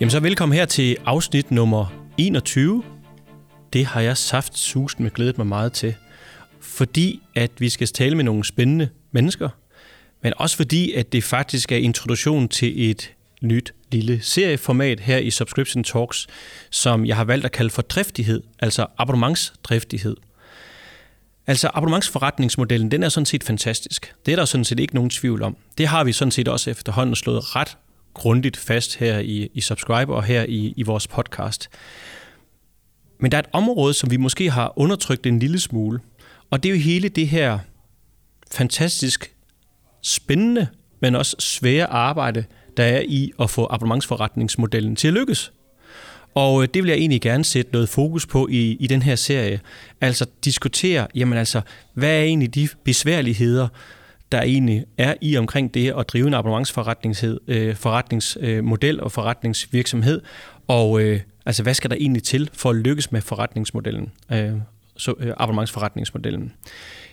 Jamen så velkommen her til afsnit nummer 21. Det har jeg saft sust med glædet mig meget til. Fordi at vi skal tale med nogle spændende mennesker, men også fordi at det faktisk er introduktion til et nyt lille serieformat her i Subscription Talks, som jeg har valgt at kalde for driftighed, altså abonnementsdriftighed. Altså abonnementsforretningsmodellen, den er sådan set fantastisk. Det er der sådan set ikke nogen tvivl om. Det har vi sådan set også efterhånden slået ret grundigt fast her i, i Subscribe og her i, i vores podcast. Men der er et område, som vi måske har undertrykt en lille smule, og det er jo hele det her fantastisk spændende, men også svære arbejde, der er i at få abonnementsforretningsmodellen til at lykkes. Og øh, det vil jeg egentlig gerne sætte noget fokus på i, i den her serie. Altså diskutere, jamen altså, hvad er egentlig de besværligheder, der egentlig er i omkring det at drive en abonnementsforretningsmodel øh, og forretningsvirksomhed, og øh, altså, hvad skal der egentlig til for at lykkes med forretningsmodellen, øh, så, øh, abonnementsforretningsmodellen.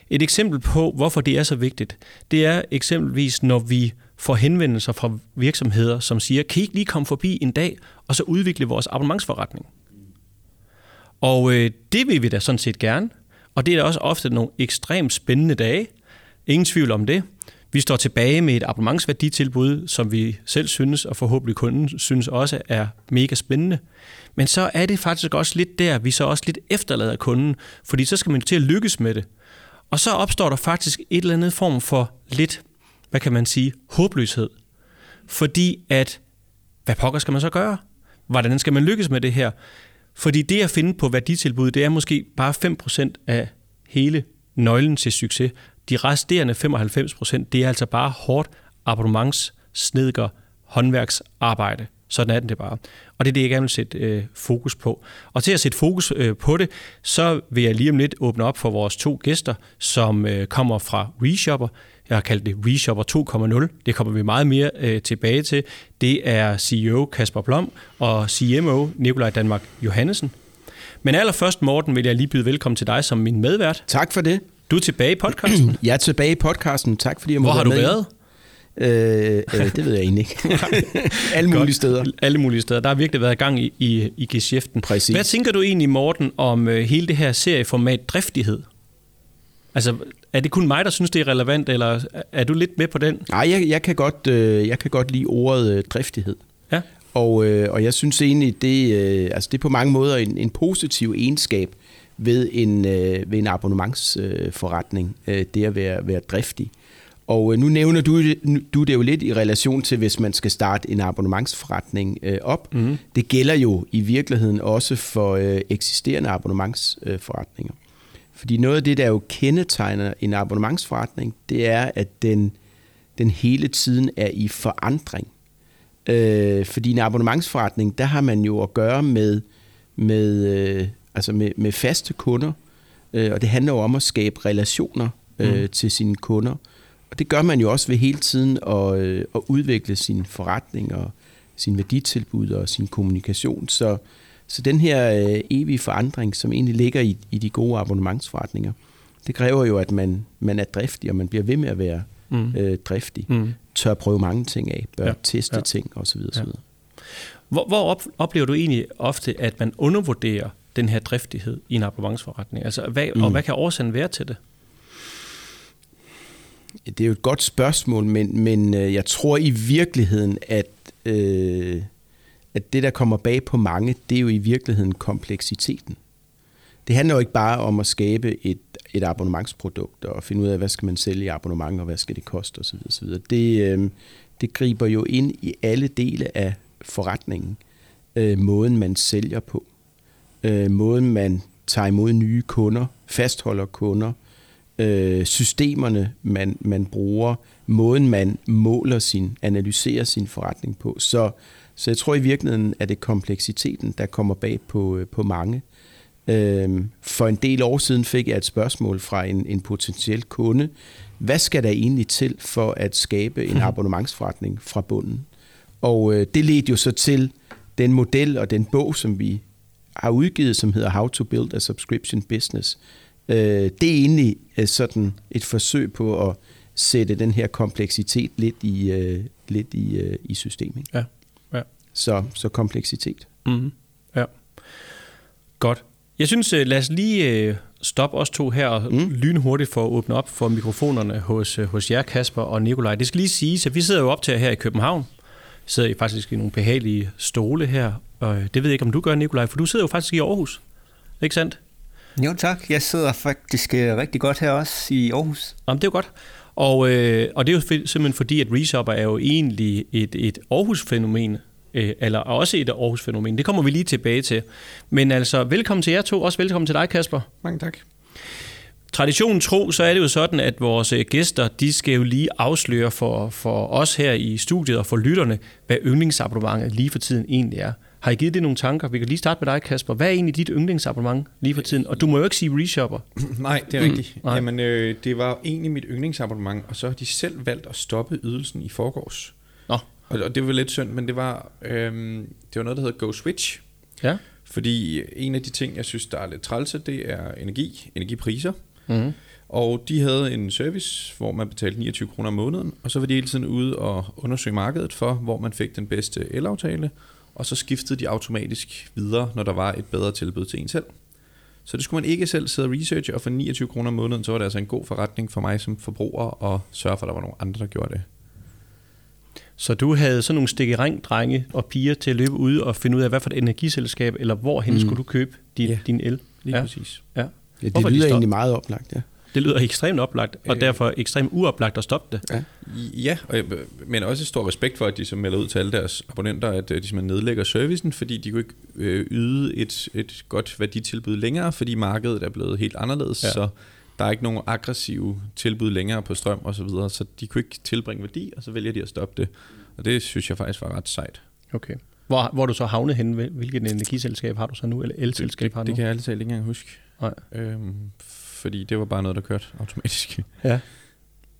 Et eksempel på, hvorfor det er så vigtigt, det er eksempelvis, når vi får henvendelser fra virksomheder, som siger, kan I ikke lige komme forbi en dag, og så udvikle vores abonnementsforretning? Og øh, det vil vi da sådan set gerne, og det er da også ofte nogle ekstremt spændende dage, Ingen tvivl om det. Vi står tilbage med et abonnementsværditilbud, som vi selv synes, og forhåbentlig kunden synes også er mega spændende. Men så er det faktisk også lidt der, vi så også lidt efterlader kunden, fordi så skal man til at lykkes med det. Og så opstår der faktisk et eller andet form for lidt, hvad kan man sige, håbløshed. Fordi at, hvad pokker skal man så gøre? Hvordan skal man lykkes med det her? Fordi det at finde på værditilbud, det er måske bare 5% af hele nøglen til succes. De resterende 95 procent, det er altså bare hårdt abonnements, snedker, håndværksarbejde. Sådan er det bare. Og det er det, jeg gerne vil sætte øh, fokus på. Og til at sætte fokus øh, på det, så vil jeg lige om lidt åbne op for vores to gæster, som øh, kommer fra ReShopper. Jeg har kaldt det ReShopper 2.0. Det kommer vi meget mere øh, tilbage til. Det er CEO Kasper Blom og CMO Nikolaj Danmark Johannesen. Men allerførst, Morten, vil jeg lige byde velkommen til dig som min medvært. Tak for det. Du er tilbage i podcasten. jeg er tilbage i podcasten. Tak fordi jeg må Hvor har du med. været? Øh, øh, det ved jeg egentlig ikke. Alle mulige steder. Alle mulige steder. Der har virkelig været gang i, i, i geschæften. Præcis. Hvad tænker du egentlig, Morten, om øh, hele det her serieformat driftighed? Altså, er det kun mig, der synes, det er relevant, eller er du lidt med på den? Nej, jeg, jeg, kan, godt, øh, jeg kan godt lide ordet øh, driftighed. Ja. Og, øh, og jeg synes egentlig, det, øh, altså det er på mange måder en, en positiv egenskab ved en, øh, ved en abonnementsforretning, øh, det at være, være driftig. Og øh, nu nævner du, du det jo lidt i relation til, hvis man skal starte en abonnementsforretning øh, op. Mm. Det gælder jo i virkeligheden også for øh, eksisterende abonnementsforretninger. Fordi noget af det, der jo kendetegner en abonnementsforretning, det er, at den, den hele tiden er i forandring. Øh, fordi en abonnementsforretning, der har man jo at gøre med, med øh, altså med, med faste kunder, øh, og det handler jo om at skabe relationer øh, mm. til sine kunder. Og det gør man jo også ved hele tiden at, øh, at udvikle sin forretning og sin værditilbud og sin kommunikation. Så, så den her øh, evige forandring, som egentlig ligger i, i de gode abonnementsforretninger, det kræver jo, at man, man er driftig, og man bliver ved med at være mm. øh, driftig. Mm. Tør prøve mange ting af, bør ja. teste ja. ting osv. osv. Ja. Hvor, hvor op, oplever du egentlig ofte, at man undervurderer den her driftighed i en abonnementsforretning? Altså, hvad, mm. Og hvad kan årsagen være til det? Det er jo et godt spørgsmål, men, men øh, jeg tror i virkeligheden, at, øh, at det, der kommer bag på mange, det er jo i virkeligheden kompleksiteten. Det handler jo ikke bare om at skabe et, et abonnementsprodukt og finde ud af, hvad skal man sælge i abonnement, og hvad skal det koste osv. osv. Det, øh, det griber jo ind i alle dele af forretningen, øh, måden man sælger på øh, måden man tager imod nye kunder, fastholder kunder, øh, systemerne man, man bruger, måden man måler sin, analyserer sin forretning på. Så, så jeg tror i virkeligheden, at det er kompleksiteten, der kommer bag på, på mange. Øh, for en del år siden fik jeg et spørgsmål fra en, en potentiel kunde. Hvad skal der egentlig til for at skabe en abonnementsforretning fra bunden? Og øh, det ledte jo så til den model og den bog, som vi har udgivet, som hedder How to Build a Subscription Business. Øh, det er egentlig øh, sådan et forsøg på at sætte den her kompleksitet lidt i, øh, lidt i, i systemet. Ja. ja. Så, så kompleksitet. Mm. Ja. Godt. Jeg synes, øh, lad os lige øh, stoppe os to her og mm. lynhurtigt for at åbne op for mikrofonerne hos, øh, hos jer, Kasper og Nikolaj. Det skal lige sige, at vi sidder jo op til her i København. Vi sidder faktisk i nogle behagelige stole her. Og det ved jeg ikke, om du gør, Nikolaj, for du sidder jo faktisk i Aarhus. Ikke sandt? Jo tak, jeg sidder faktisk rigtig godt her også i Aarhus. Jamen, det er jo godt. Og, øh, og det er jo simpelthen fordi, at Reshopper er jo egentlig et, et Aarhus-fænomen, øh, eller også et Aarhus-fænomen. Det kommer vi lige tilbage til. Men altså, velkommen til jer to. Også velkommen til dig, Kasper. Mange tak. Traditionen tro, så er det jo sådan, at vores øh, gæster, de skal jo lige afsløre for, for os her i studiet og for lytterne, hvad yndlingsabonnementet lige for tiden egentlig er. Har I givet det nogle tanker? Vi kan lige starte med dig, Kasper. Hvad er egentlig dit yndlingsabonnement lige for tiden? Og du må jo ikke sige reshopper. Nej, det er rigtigt. Mm, Jamen, øh, det var egentlig mit yndlingsabonnement, og så har de selv valgt at stoppe ydelsen i forgårs. Nå. Og, og det var lidt synd, men det var, øhm, det var noget, der hedder Go Switch. Ja. Fordi en af de ting, jeg synes, der er lidt trælse, det er energi, energipriser. Mm-hmm. Og de havde en service, hvor man betalte 29 kroner om måneden, og så var de hele tiden ude og undersøge markedet for, hvor man fik den bedste elaftale, og så skiftede de automatisk videre, når der var et bedre tilbud til en selv. Så det skulle man ikke selv sidde og researche, og for 29 kroner om måneden, så var det altså en god forretning for mig som forbruger, at sørge for, at der var nogle andre, der gjorde det. Så du havde sådan nogle stikke drenge og piger til at løbe ud og finde ud af, hvad for et energiselskab, eller hvorhen mm. skulle du købe din, Ja. din el? Lige Ja. præcis. Ja. Ja, det Hvorfor er de lyder stoppet? egentlig meget oplagt, ja. Det lyder ekstremt oplagt, og Øh. derfor ekstremt uoplagt at stoppe det. Ja, og jeg, men også stor respekt for, at de så melder ud til alle deres abonnenter, at øh, de simpelthen nedlægger servicen, fordi de kunne ikke øh, yde et, et godt værditilbud længere, fordi markedet er blevet helt anderledes, Ja. ja. så der er ikke nogen aggressive tilbud længere på strøm og så videre, så de kunne ikke tilbringe værdi, og så vælger de at stoppe det. Og det synes jeg faktisk var ret sejt. Okay. Hvor, hvor du så havnet henne? Hvilket energiselskab har du så nu, eller elselskab har det, du det kan jeg talt ikke engang huske. Nej. Øhm, fordi det var bare noget, der kørte automatisk. Ja.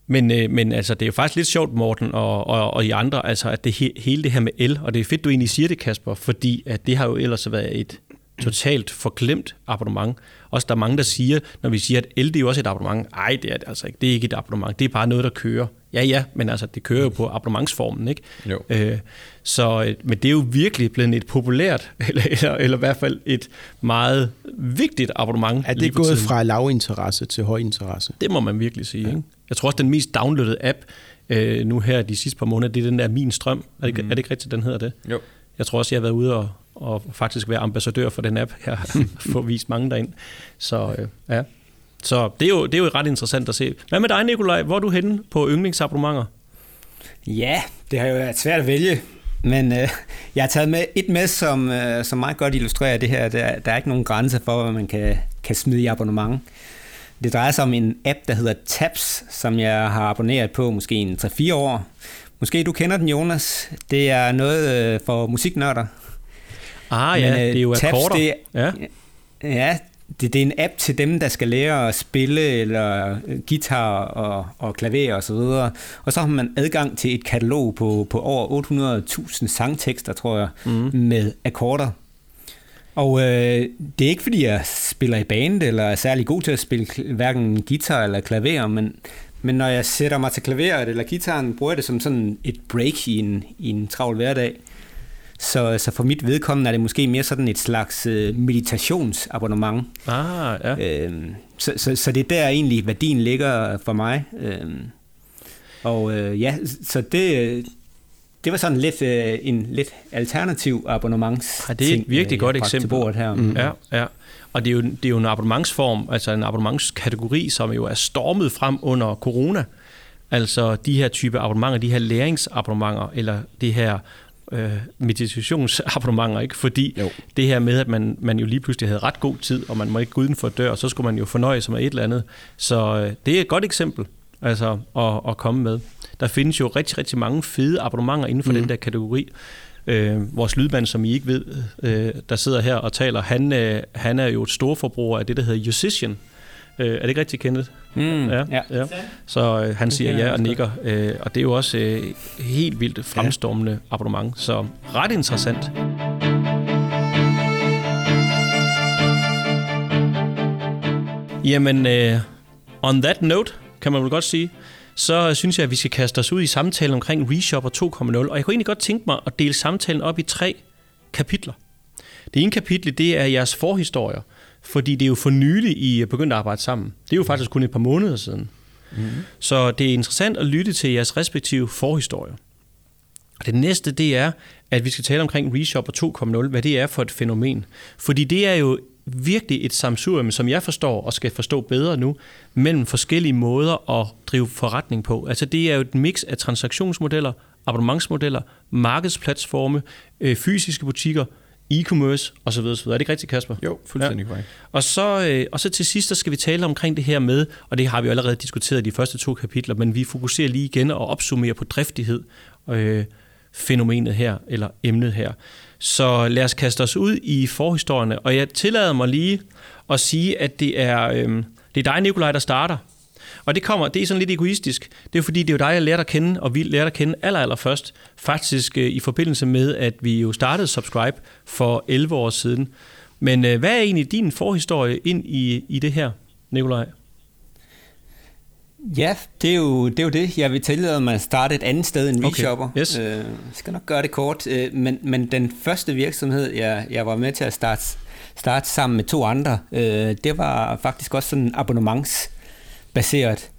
Men, øh, men altså, det er jo faktisk lidt sjovt, Morten, og, og, og I andre, altså, at det he, hele det her med el, og det er fedt, du egentlig siger det, Kasper, fordi at det har jo ellers været et totalt forglemt abonnement. Også der er mange, der siger, når vi siger, at el det er jo også et abonnement. Nej, det er det altså ikke. Det er ikke et abonnement. Det er bare noget, der kører. Ja, ja, men altså, det kører jo på abonnementsformen, ikke? Jo. Øh, så, øh, men det er jo virkelig blevet et populært, eller, eller, eller i hvert fald et meget vigtigt abonnement. Er det gået fra lavinteresse til højinteresse? Det må man virkelig sige. Ja. Ikke? Jeg tror også, den mest downloadede app øh, nu her de sidste par måneder, det er den der Min Strøm. Er det, mm. er det ikke rigtigt, den hedder det? Jo. Jeg tror også, jeg har været ude og, og faktisk være ambassadør for den app her, få vist mange derind. Så øh, ja. Så det er, jo, det er jo ret interessant at se. Hvad med dig, Nikolaj? Hvor er du henne på yndlingsabonnementer? Ja, det har jo været svært at vælge, men øh, jeg har taget med et med, som, øh, som meget godt illustrerer det her. Der, der er ikke nogen grænse for, hvad man kan, kan smide i abonnement. Det drejer sig om en app, der hedder Tabs, som jeg har abonneret på måske en 3-4 år. Måske du kender den, Jonas. Det er noget øh, for musiknørder. Ah ja, Men, øh, det er jo akkorder. det ja. Ja, det, det er en app til dem, der skal lære at spille eller øh, guitar og, og klaver og så videre. Og så har man adgang til et katalog på, på over 800.000 sangtekster, tror jeg, mm. med akkorder. Og øh, det er ikke, fordi jeg spiller i band eller er særlig god til at spille hverken guitar eller klaver, men, men når jeg sætter mig til klaveret eller gitaren, bruger jeg det som sådan et break i en, i en travl hverdag. Så, så for mit vedkommende er det måske mere sådan et slags øh, meditationsabonnement. Ah, ja. Øhm, så, så, så det er der egentlig værdien ligger for mig. Øhm, og øh, ja, så det, øh, det var sådan lidt øh, en lidt alternativ abonnements. Ja, det er et virkelig godt eksempel. bordet her. Mm. Ja, ja. Og det er, jo, det er jo en abonnementsform, altså en abonnementskategori, som jo er stormet frem under corona. Altså de her type abonnementer, de her læringsabonnementer, eller det her øh, meditationsabonnementer, ikke? Fordi Jo. det her med, at man, man jo lige pludselig havde ret god tid, og man må ikke gå uden for dør, og så skulle man jo fornøje sig med et eller andet. Så øh, det er et godt eksempel altså, at, at komme med. Der findes jo rigtig, rigtig mange fede abonnementer inden for mm. den der kategori. Øh, vores lydmand, som I ikke ved, øh, der sidder her og taler, han, øh, han er jo et storforbruger af det, der hedder Musician. Øh, er det ikke rigtigt kendet? Mm, Ja, ja. ja. Så øh, han siger ja og nikker, øh, og det er jo også øh, helt vildt fremstormende abonnement, så ret interessant. Jamen, øh, on that note, kan man vel godt sige, så synes jeg, at vi skal kaste os ud i samtalen omkring ReShopper 2.0. Og jeg kunne egentlig godt tænke mig at dele samtalen op i tre kapitler. Det ene kapitel, det er jeres forhistorier, fordi det er jo for nylig, I er begyndt at arbejde sammen. Det er jo faktisk kun et par måneder siden. Mm-hmm. Så det er interessant at lytte til jeres respektive forhistorier. Og det næste, det er, at vi skal tale omkring ReShopper 2.0, hvad det er for et fænomen. Fordi det er jo virkelig et samsurium, som jeg forstår og skal forstå bedre nu, mellem forskellige måder at drive forretning på. Altså det er jo et mix af transaktionsmodeller, abonnementsmodeller, markedsplatforme, øh, fysiske butikker, e-commerce osv. osv. Er det ikke rigtigt, Kasper? Jo, fuldstændig ja. korrekt. Og så, øh, og så til sidst, så skal vi tale omkring det her med, og det har vi allerede diskuteret i de første to kapitler, men vi fokuserer lige igen og opsummerer på driftighed, øh, fænomenet her, eller emnet her. Så lad os kaste os ud i forhistorierne, og jeg tillader mig lige at sige, at det er, øh, det er dig, Nikolaj, der starter. Og det kommer, det er sådan lidt egoistisk. Det er fordi, det er jo dig, jeg lærte at kende, og vi lærte at kende aller, aller først, faktisk øh, i forbindelse med, at vi jo startede Subscribe for 11 år siden. Men øh, hvad er egentlig din forhistorie ind i, i det her, Nikolaj? Ja, det er, jo, det er jo det. Jeg vil tillade mig at starte et andet sted end ReShopper. Okay. Yes. Øh, skal nok gøre det kort. Øh, men, men den første virksomhed, jeg, jeg var med til at starte, starte sammen med to andre, øh, det var faktisk også sådan abonnementsbaseret.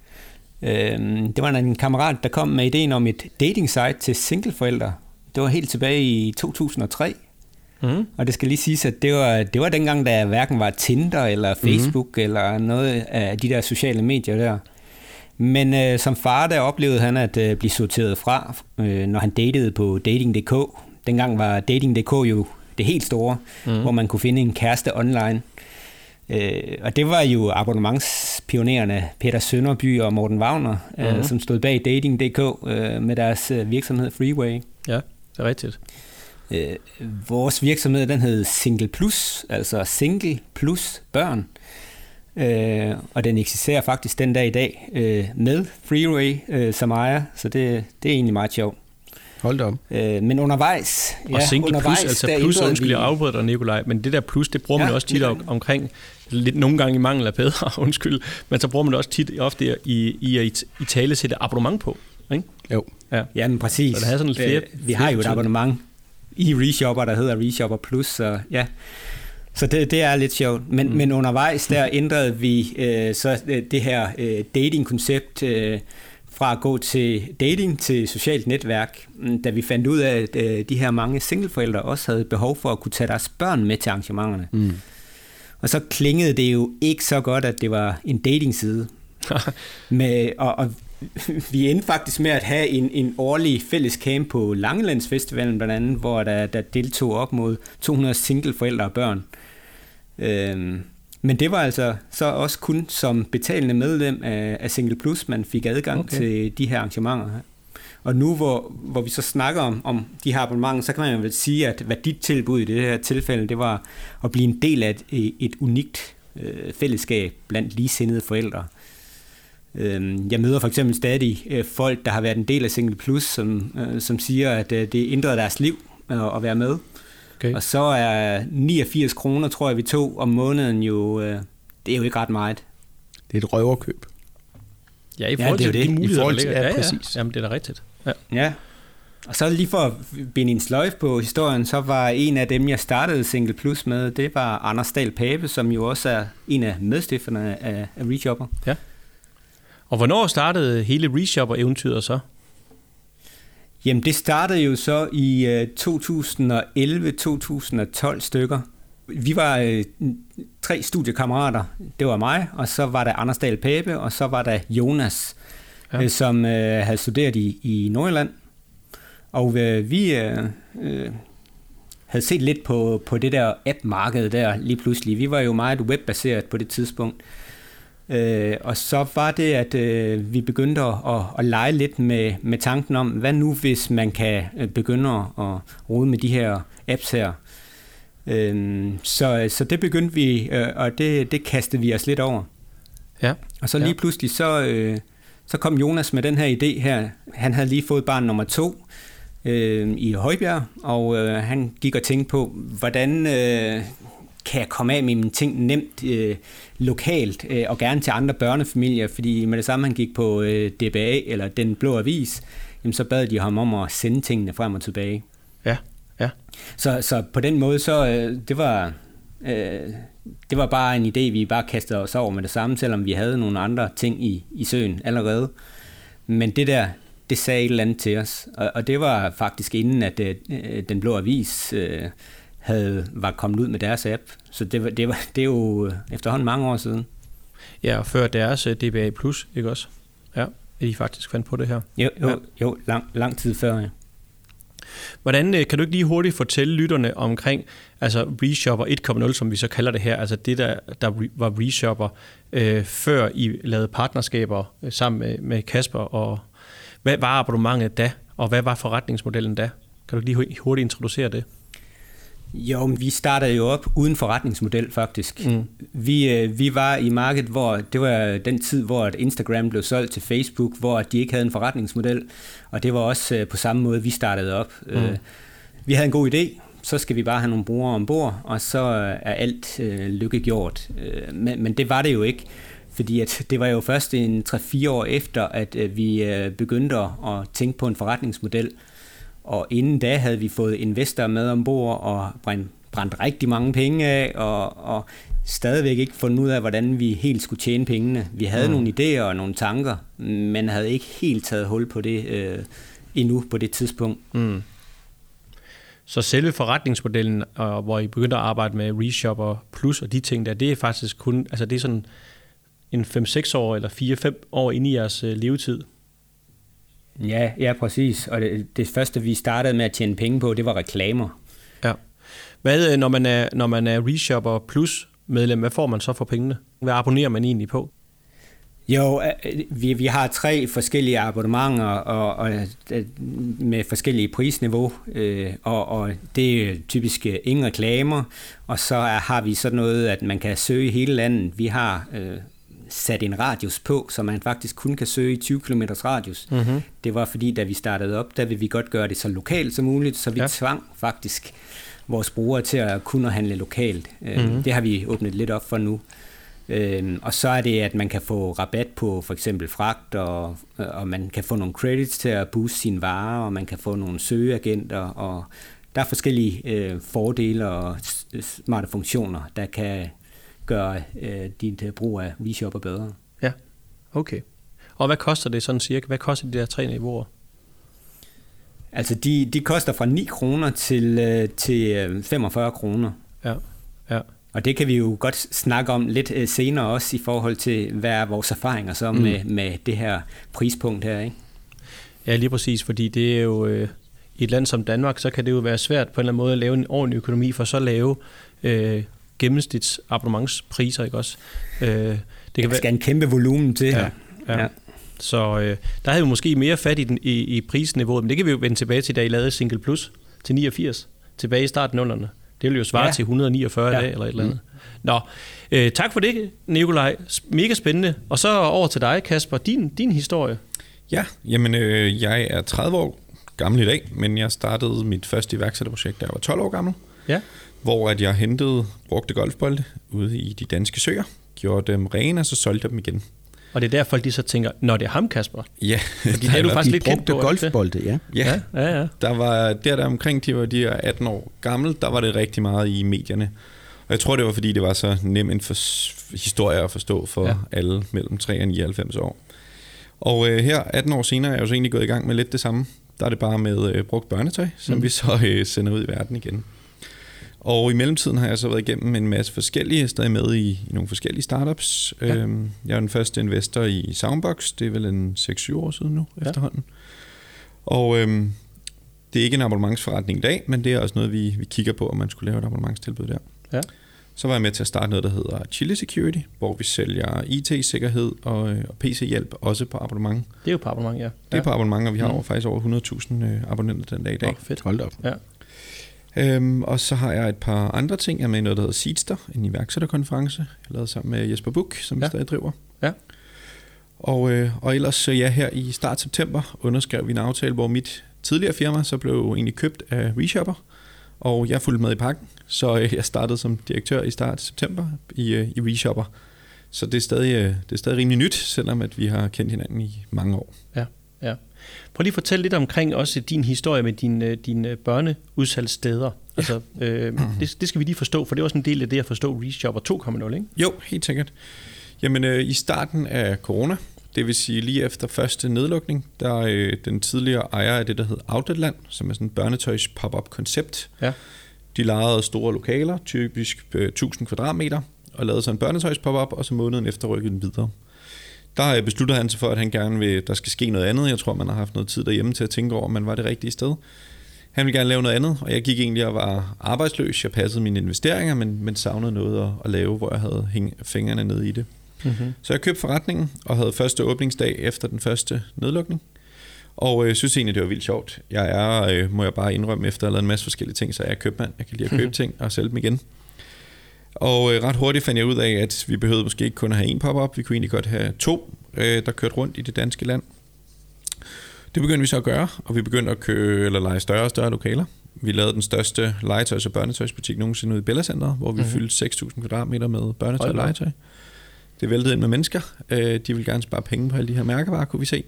Øh, det var en kammerat, der kom med ideen om et dating site til singleforældre. Det var helt tilbage i 2003. Mm. Og det skal lige siges, at det var, det var dengang, der hverken var Tinder eller Facebook mm. eller noget af de der sociale medier der. Men øh, som far, der oplevede han at øh, blive sorteret fra, øh, når han datede på Dating.dk. Dengang var Dating.dk jo det helt store, mm. hvor man kunne finde en kæreste online. Øh, og det var jo abonnementspionererne Peter Sønderby og Morten Wagner, mm. øh, mhm. som stod bag Dating.dk øh, med deres øh, virksomhed Freeway. Ja, det er rigtigt. Øh, vores virksomhed, den hed Single Plus, altså Single Plus Børn. Øh, og den eksisterer faktisk den dag i dag øh, med Freeway øh, som ejer, så det, det er egentlig meget sjovt. Hold da op. Øh, men undervejs... Og ja, single undervejs, plus, altså plus, undskyld, jeg afbryder dig, Nikolaj, men det der plus, det bruger ja, man også tit om, omkring, lidt nogle gange i mangel af bedre, undskyld, men så bruger man det også tit ofte i, i at i tale sætte abonnement på, ikke? Jo. Ja, ja men præcis. Så er sådan flere, øh, vi har jo et abonnement i ReShopper, der hedder ReShopper Plus, så ja, så det, det er lidt sjovt. Men, mm. men undervejs der ændrede vi øh, så øh, det her øh, dating-koncept øh, fra at gå til dating til socialt netværk, mm, da vi fandt ud af, at øh, de her mange singleforældre også havde behov for at kunne tage deres børn med til arrangementerne. Mm. Og så klingede det jo ikke så godt, at det var en dating-side. med, og, og vi endte faktisk med at have en, en årlig fælles camp på Langelandsfestivalen blandt andet, hvor der, der deltog op mod 200 singleforældre og børn. Øhm, men det var altså så også kun som betalende medlem af, af Single Plus, man fik adgang okay. til de her arrangementer. Og nu hvor, hvor vi så snakker om, om de her abonnementer, så kan man jo vel sige, at hvad dit tilbud i det her tilfælde, det var at blive en del af et, et unikt øh, fællesskab blandt ligesindede forældre. Øh, jeg møder for eksempel stadig øh, folk, der har været en del af Single Plus, som, øh, som siger, at øh, det ændrede deres liv øh, at være med. Okay. Og så er 89 kroner, tror jeg, vi tog om måneden jo, øh, det er jo ikke ret meget. Det er et røverkøb. Ja, i forhold ja, til det. de muligheder, der ligger. Ja, ja, præcis. Jamen, det er da rigtigt. Ja. ja. Og så lige for at binde en sløjf på historien, så var en af dem, jeg startede Single Plus med, det var Anders Dahl Pape, som jo også er en af medstifterne af, af. Ja. Og hvornår startede hele ReShopper-eventyret så? Jamen det startede jo så i 2011-2012 øh, stykker. Vi var øh, tre studiekammerater. Det var mig, og så var der Anders Dahl Pape, og så var der Jonas, ja. øh, som øh, havde studeret i, i Nordjylland. Og øh, vi øh, øh, havde set lidt på, på det der app-marked der lige pludselig. Vi var jo meget webbaseret på det tidspunkt. Øh, og så var det, at øh, vi begyndte at, at, at lege lidt med, med tanken om, hvad nu hvis man kan øh, begynde at rode med de her apps her. Øh, så, så det begyndte vi, øh, og det, det kastede vi os lidt over. Ja. Og så lige ja. pludselig, så, øh, så kom Jonas med den her idé her. Han havde lige fået barn nummer to øh, i Højbjerg, og øh, han gik og tænkte på, hvordan... Øh, kan jeg komme af med mine ting nemt øh, lokalt, øh, og gerne til andre børnefamilier, fordi med det samme, han gik på øh, DBA, eller Den Blå Avis, jamen, så bad de ham om at sende tingene frem og tilbage. Ja, ja. Så, så på den måde, så øh, det var... Øh, det var bare en idé, vi bare kastede os over med det samme, selvom vi havde nogle andre ting i, i søen allerede. Men det der, det sagde et eller andet til os. Og, og det var faktisk inden, at øh, Den Blå Avis øh, havde, var kommet ud med deres app. Så det, var, det, var, det er jo øh, efterhånden mange år siden. Ja, og før deres uh, DBA+, ikke også? Ja, at I faktisk fandt på det her. Jo, jo, Ja. jo lang, lang tid før, ja. Hvordan øh, kan du ikke lige hurtigt fortælle lytterne omkring altså Reshopper 1.0, som vi så kalder det her, altså det, der, der var Reshopper, øh, før I lavede partnerskaber øh, sammen med, med Kasper, og hvad var abonnementet da, og hvad var forretningsmodellen da? Kan du lige hurtigt introducere det? Jo, men vi startede jo op uden forretningsmodel faktisk. Mm. Vi, øh, vi var i markedet, hvor det var den tid, hvor at Instagram blev solgt til Facebook, hvor de ikke havde en forretningsmodel, og det var også øh, på samme måde, vi startede op. Mm. Vi havde en god idé, så skal vi bare have nogle brugere ombord, og så øh, er alt øh, lykkegjort. Øh, Men, men det var det jo ikke, fordi at det var jo først en 3-4 år efter, at øh, vi øh, begyndte at tænke på en forretningsmodel, og inden da havde vi fået investorer med ombord og brændt, brændt rigtig mange penge af, og, og stadigvæk ikke fundet ud af, hvordan vi helt skulle tjene pengene. Vi havde mm. nogle idéer og nogle tanker, men havde ikke helt taget hul på det øh, endnu på det tidspunkt. Mm. Så selve forretningsmodellen, og hvor I begyndte at arbejde med Reshopper Plus og de ting der, det er faktisk kun, altså det er sådan en 5-6 år eller 4-5 år inde i jeres øh, levetid. Ja, ja, præcis. Og det, det første, vi startede med at tjene penge på, det var reklamer. Ja. Hvad, øh, når man er, når man er Reshopper Plus medlem, hvad får man så for pengene? Hvad abonnerer man egentlig på? Jo, øh, vi, vi har tre forskellige abonnementer og, og øh, med forskellige prisniveau, øh, og, og det er typisk ingen reklamer, og så er, har vi sådan noget, at man kan søge i hele landet. Vi har øh, sat en radius på, så man faktisk kun kan søge i 20 km radius. Mm-hmm. Det var fordi, da vi startede op, der ville vi godt gøre det så lokalt som muligt, så vi Ja. tvang faktisk vores brugere til at kunne handle lokalt. Mm-hmm. Det har vi åbnet lidt op for nu. Øhm, og så er det, at man kan få rabat på for eksempel fragt, og, og man kan få nogle credits til at booste sine varer, og man kan få nogle søgeagenter, og der er forskellige øh, fordele og smarte funktioner, der kan gøre øh, dit øh, brug af WeShopper bedre. Ja, okay. Og hvad koster det sådan cirka? Hvad koster de der tre niveauer? Altså, de, de koster fra 9 kroner til, øh, til øh, 45 kroner. Ja, ja. Og det kan vi jo godt snakke om lidt øh, senere også i forhold til, hvad er vores erfaringer så mm. med, med det her prispunkt her, ikke? Ja, lige præcis, fordi det er jo øh, i et land som Danmark, så kan det jo være svært på en eller anden måde at lave en ordentlig økonomi for så lave øh, gennemsnitsabonnementspriser, ikke også? Øh, det Det kan skal en kæmpe volumen til Ja, her. ja. Så øh, der havde vi måske mere fat i, den, i, i prisniveauet, men det kan vi jo vende tilbage til, da I lavede Single Plus til 89, tilbage i starten af 0'erne. Det ville jo svare ja. Ja. til 149 ja. Ja. dage eller et eller andet. Mm. Nå, øh, tak for det, Nikolaj. Mega spændende. Og så over til dig, Kasper. Din, din historie. Ja, jamen øh, jeg er 30 år gammel i dag, men jeg startede mit første iværksætterprojekt, da jeg var 12 år gammel, Ja. Hvor at jeg hentede brugte golfbolde ude i de danske søer, gjorde dem rene, og så solgte dem igen. Og det er der, folk de så tænker, når det er ham, Kasper. Ja, Fordi det er du faktisk lidt kendt Brugte på. golfbolde, ja. Ja, det? Ja, ja. der var der, der omkring de var de her 18 år gammel, der var det rigtig meget i medierne. Og jeg tror, det var fordi, det var så nem en for, historie at forstå for Ja. ja. alle mellem 3 og 99 år. Og øh, her, 18 år senere, er jeg jo så egentlig gået i gang med lidt det samme. Der er det bare med øh, brugt børnetøj, som mm. vi så øh, sender ud i verden igen. Og i mellemtiden har jeg så været igennem en masse forskellige, er stadig med i, i nogle forskellige startups. Ja. Ja. Øhm, jeg er den første investor i Soundbox, det er vel en 6-7 år siden nu Ja. ja. efterhånden. Og øhm, det er ikke en abonnementsforretning i dag, men det er også noget, vi, vi kigger på, om man skulle lave et abonnementstilbud der. Ja. Så var jeg med til at starte noget, der hedder Chili Security, hvor vi sælger IT-sikkerhed og, øh, og PC-hjælp, også på abonnement. Det er jo på abonnement, ja. Det er på abonnement, og vi har Mm. over, faktisk over 100.000 øh, abonnenter den dag i dag. Åh, fedt. Hold op. Ja. Øhm, og så har jeg et par andre ting. Jeg er med i noget, der hedder Seedster, en iværksætterkonference, jeg lavede sammen med Jesper Buch, som Ja. vi stadig driver. Ja. Og, øh, og ellers, så ja, her i start september underskrev vi en aftale, hvor mit tidligere firma så blev egentlig købt af Reshopper, Og jeg fulgte med i pakken, så øh, jeg startede som direktør i start september i, øh, i ReShopper. Så det er, stadig, øh, det er stadig rimelig nyt, selvom at vi har kendt hinanden i mange år. Ja, ja. Prøv lige at fortælle lidt omkring også din historie med dine, dine børneudsalgssteder. Altså, øh, det, det skal vi lige forstå, for det er også en del af det at forstå ReShopper 2.0, ikke? Jo, helt sikkert. Jamen, øh, i starten af corona, det vil sige lige efter første nedlukning, der øh, den tidligere ejer af det, der hedder Outletland, som er sådan et børnetøjs pop-up koncept. Ja. De lejede store lokaler, typisk øh, 1000 kvadratmeter, og lavede så en børnetøjs pop-up, og så måneden efter rykkede den videre. Der øh, besluttede han sig for, at han gerne vil, der skal ske noget andet. Jeg tror, man har haft noget tid derhjemme til at tænke over, om man var det rigtige sted. Han ville gerne lave noget andet, og jeg gik egentlig og var arbejdsløs. Jeg passede mine investeringer, men, men savnede noget at, at lave, hvor jeg havde hængt fingrene ned i det. Mm-hmm. Så jeg købte forretningen og havde første åbningsdag efter den første nedlukning. Og jeg øh, synes egentlig, det var vildt sjovt. Jeg er, øh, må jeg bare indrømme, efter at have lavet en masse forskellige ting, så er jeg købmand. Jeg kan lide at købe ting og sælge dem igen. Og øh, ret hurtigt fandt jeg ud af, at vi behøvede måske ikke kun at have en pop-up, vi kunne egentlig godt have to, øh, der kørte rundt i det danske land. Det begyndte vi så at gøre, og vi begyndte at købe eller lege større og større lokaler. Vi lavede den største legetøjs- og børnetøjsbutik nogensinde ude i Bella Center, hvor vi mm-hmm. fyldte 6.000 kvadratmeter med børnetøj og legetøj. Det væltede ind med mennesker. Øh, de ville gerne spare penge på alle de her mærkevarer, kunne vi se.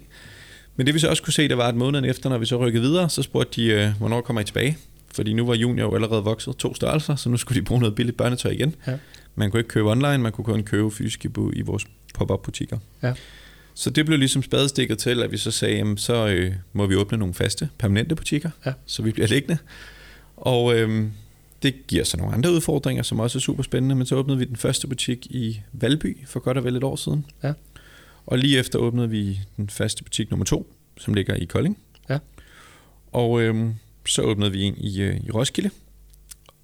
Men det vi så også kunne se, det var, at måneden efter, når vi så rykkede videre, så spurgte de, øh, hvornår kommer I tilbage? Fordi nu var junior jo allerede vokset to størrelser, så nu skulle de bruge noget billigt børnetøj igen. Ja. Man kunne ikke købe online, man kunne kun købe fysisk i vores pop-up butikker. Ja. Så det blev ligesom spadestikket til, at vi så sagde, jamen, så øh, må vi åbne nogle faste, permanente butikker, Ja. så vi bliver liggende. Og øh, det giver så nogle andre udfordringer, som også er super spændende, men så åbnede vi den første butik i Valby for godt og vel et år siden. Ja. Og lige efter åbnede vi den faste butik nummer to, som ligger i Kolding. Ja. Og øh, så åbnede vi en i, øh, i Roskilde.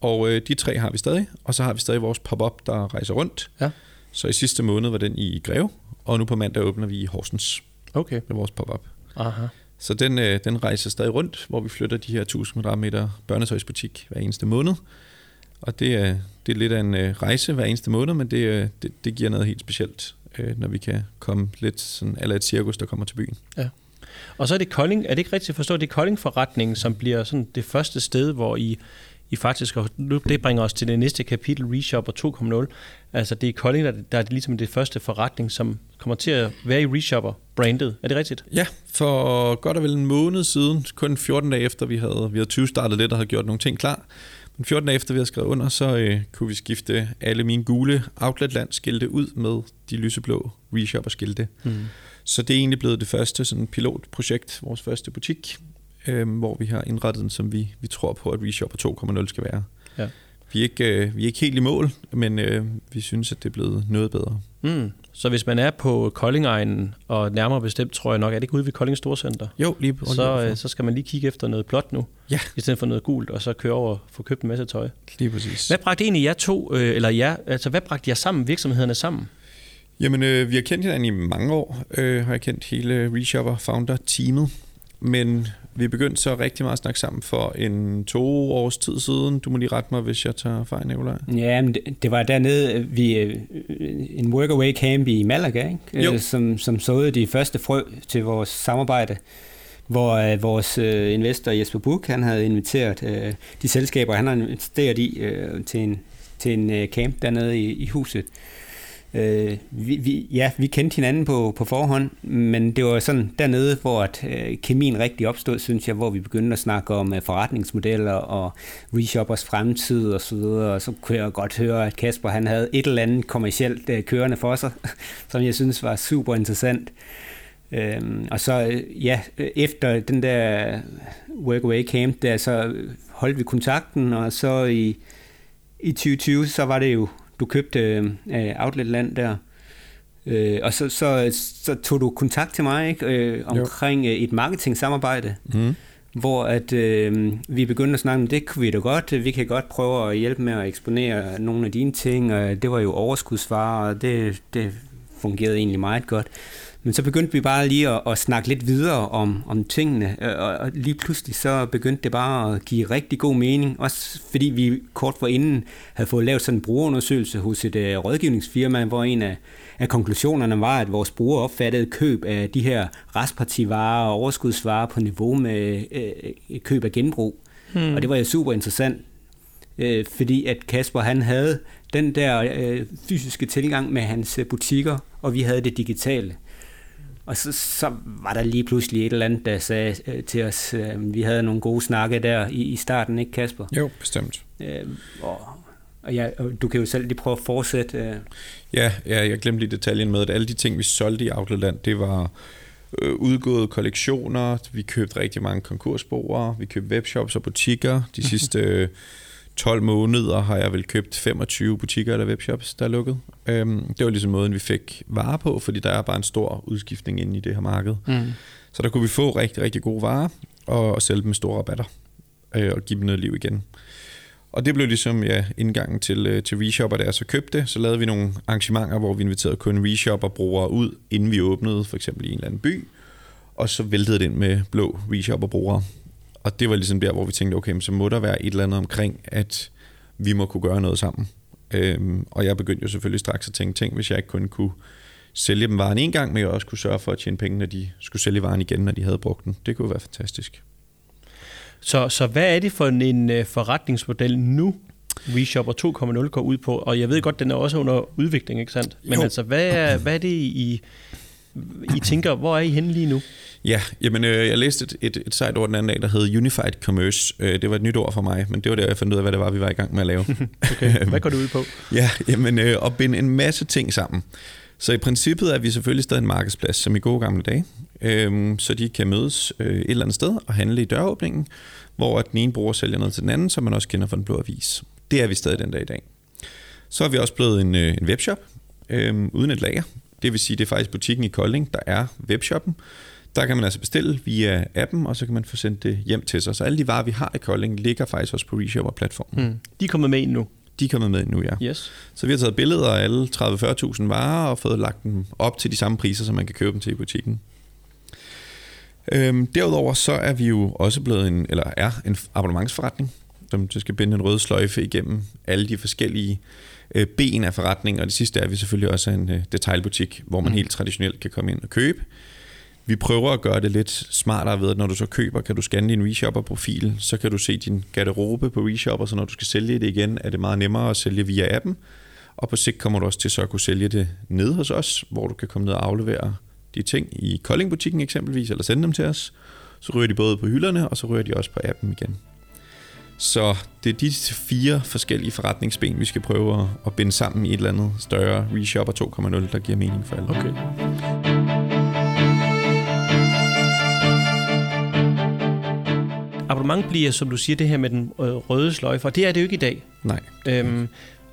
Og øh, de tre har vi stadig, og så har vi stadig vores pop-up, der rejser rundt. Ja. Så i sidste måned var den i Greve, og nu på mandag åbner vi i Horsens Okay. med vores pop-up. Aha. Så den, øh, den rejser stadig rundt, hvor vi flytter de her 1000 kvadratmeter børnetøjsbutik hver eneste måned. Og det er, det er lidt af en øh, rejse hver eneste måned, men det, øh, det, det giver noget helt specielt, øh, når vi kan komme lidt sådan, eller et cirkus, der kommer til byen. Og så er det Kolding, er det ikke rigtigt forstået, det er Kolding-forretningen, som bliver sådan det første sted, hvor I, I faktisk, og nu det bringer os til det næste kapitel, Reshopper 2.0, altså det er Kolding, der, der er ligesom det første forretning, som kommer til at være i Reshopper-brandet. Er det rigtigt? Ja, for godt og vel en måned siden, kun 14 dage efter vi havde, vi havde 20 startet lidt og havde gjort nogle ting klar, men 14 dage efter vi havde skrevet under, så øh, kunne vi skifte alle mine gule Outletland-skilte ud med de lyseblå Reshopper-skilte. Mm. Så det er egentlig blevet det første sådan pilotprojekt, vores første butik, øh, hvor vi har indrettet den, som vi, vi tror på, at ReShopper 2.0 skal være. Ja. Vi, er ikke, øh, vi er ikke helt i mål, men øh, vi synes, at det er blevet noget bedre. Mm. Så hvis man er på Koldingegnen, og nærmere bestemt, tror jeg nok, er det ikke ude ved Kolding Storcenter, Jo, lige på. så, øh, så skal man lige kigge efter noget blåt nu, Ja. i stedet for noget gult, og så køre over og få købt en masse tøj. lige præcis. Hvad bragte egentlig jer to, øh, eller jer, altså hvad bragte jer sammen, virksomhederne sammen? Jamen, øh, vi har kendt hinanden i mange år, øh, har jeg kendt hele ReShopper Founder-teamet, men vi begyndte så rigtig meget at snakke sammen for en to års tid siden. Du må lige rette mig, hvis jeg tager fejl, Nicolaj. Ja, men det, det var dernede, vi, øh, en workaway camp i Malaga, ikke? Jo. Øh, som, som såede de første frø til vores samarbejde, hvor øh, vores øh, investor Jesper Buch, han havde inviteret øh, de selskaber, han har investeret i øh, til en, til en øh, camp dernede i, i huset. Øh, vi, vi, ja, vi kendte hinanden på, på forhånd, men det var sådan dernede, hvor at, øh, kemien rigtig opstod, synes jeg, hvor vi begyndte at snakke om øh, forretningsmodeller og reshoppers fremtid og så videre, og så kunne jeg godt høre, at Kasper han havde et eller andet kommercielt øh, kørende for sig, som jeg synes var super interessant. Øhm, og så, øh, ja, øh, efter den der workaway camp, der så holdt vi kontakten, og så i, i 2020, så var det jo, du købte øh, Outletland der, øh, og så, så, så tog du kontakt til mig ikke, øh, omkring øh, et marketing-samarbejde, Mm. hvor at øh, vi begyndte at snakke om, det kunne vi da godt, vi kan godt prøve at hjælpe med at eksponere nogle af dine ting, og det var jo overskudsvarer, og det, det fungerede egentlig meget godt. Men så begyndte vi bare lige at, at snakke lidt videre om, om tingene, øh, og, lige pludselig så begyndte det bare at give rigtig god mening, også fordi vi kort forinden havde fået lavet sådan en brugerundersøgelse hos et øh, rådgivningsfirma, hvor en af, af konklusionerne var, at vores brugere opfattede køb af de her restpartivarer og overskudsvarer på niveau med et køb af genbrug. Hmm. Og det var jo super interessant. øh, fordi at Kasper han havde den der øh, fysiske tilgang med hans butikker, og vi havde det digitale. Og så, så var der lige pludselig et eller andet, der sagde øh, til os, øh, vi havde nogle gode snakke der i, i starten, ikke Kasper? Jo, bestemt. Øh, og, og, ja, og du kan jo selv lige prøve at fortsætte. Øh. Ja, ja, jeg glemte lige detaljen med, at alle de ting, vi solgte i Outletland, det var øh, udgåede kollektioner, vi købte rigtig mange konkursboere, vi købte webshops og butikker. De sidste øh, 12 måneder har jeg vel købt 25 butikker eller webshops, der er lukket. Øhm, det var ligesom måden, vi fik varer på, fordi der er bare en stor udskiftning inde i det her marked. Mm. Så der kunne vi få rigtig, rigtig gode varer og, og sælge dem med store rabatter øh, og give dem noget liv igen. Og det blev ligesom ja, indgangen til, øh, til Reshopper, jeg så købte Så lavede vi nogle arrangementer, hvor vi inviterede kun Reshopper-brugere ud, inden vi åbnede, for eksempel i en eller anden by. Og så væltede det ind med blå Reshopper-brugere. Og det var ligesom der, hvor vi tænkte, okay, så må der være et eller andet omkring, at vi må kunne gøre noget sammen. Øhm, og jeg begyndte jo selvfølgelig straks at tænke, tænk, hvis jeg ikke kun kunne sælge dem varen en gang, men jeg også kunne sørge for at tjene penge, når de skulle sælge varen igen, når de havde brugt den. Det kunne være fantastisk. Så, så hvad er det for en uh, forretningsmodel nu, WeShopper 2.0 går ud på? Og jeg ved godt, den er også under udvikling, ikke sandt? Men jo. altså, hvad er, hvad er det, I, I tænker, hvor er I henne lige nu? Ja, jamen, øh, jeg læste et, et, et site ord den anden dag, der hed Unified Commerce. Øh, det var et nyt ord for mig, men det var der, jeg fandt ud af, hvad det var, vi var i gang med at lave. okay, hvad går det ud på? ja, jamen, øh, at binde en masse ting sammen. Så i princippet er vi selvfølgelig stadig en markedsplads, som i gode gamle dage. Øh, så de kan mødes øh, et eller andet sted og handle i døråbningen, hvor den ene bruger sælger noget til den anden, som man også kender fra den blå avis. Det er vi stadig den dag i dag. Så er vi også blevet en, øh, en webshop øh, uden et lager. Det vil sige, det er faktisk butikken i Kolding, der er webshoppen. Der kan man altså bestille via appen, og så kan man få sendt det hjem til sig. Så alle de varer, vi har i Kolding, ligger faktisk også på Reshopper-platformen. Mm. De er kommet med ind nu? De er kommet med ind nu, ja. Yes. Så vi har taget billeder af alle 30-40.000 varer og fået lagt dem op til de samme priser, som man kan købe dem til i butikken. Øhm, derudover så er vi jo også blevet en, eller er en abonnementsforretning, som skal binde en rød sløjfe igennem alle de forskellige ben af forretningen, og det sidste er, at vi selvfølgelig også er en øh, detailbutik, hvor man mm. helt traditionelt kan komme ind og købe. Vi prøver at gøre det lidt smartere ved, at når du så køber, kan du scanne din reshopper-profil, så kan du se din garderobe på reshopper, så når du skal sælge det igen, er det meget nemmere at sælge via appen. Og på sigt kommer du også til så at kunne sælge det ned hos os, hvor du kan komme ned og aflevere de ting i Kolding-butikken eksempelvis, eller sende dem til os. Så ryger de både på hylderne, og så ryger de også på appen igen. Så det er de fire forskellige forretningsben, vi skal prøve at binde sammen i et eller andet større Reshopper 2.0, der giver mening for alle. Okay. Abonnement bliver, som du siger, det her med den øh, røde sløjfe, og det er det jo ikke i dag. Nej. Øhm,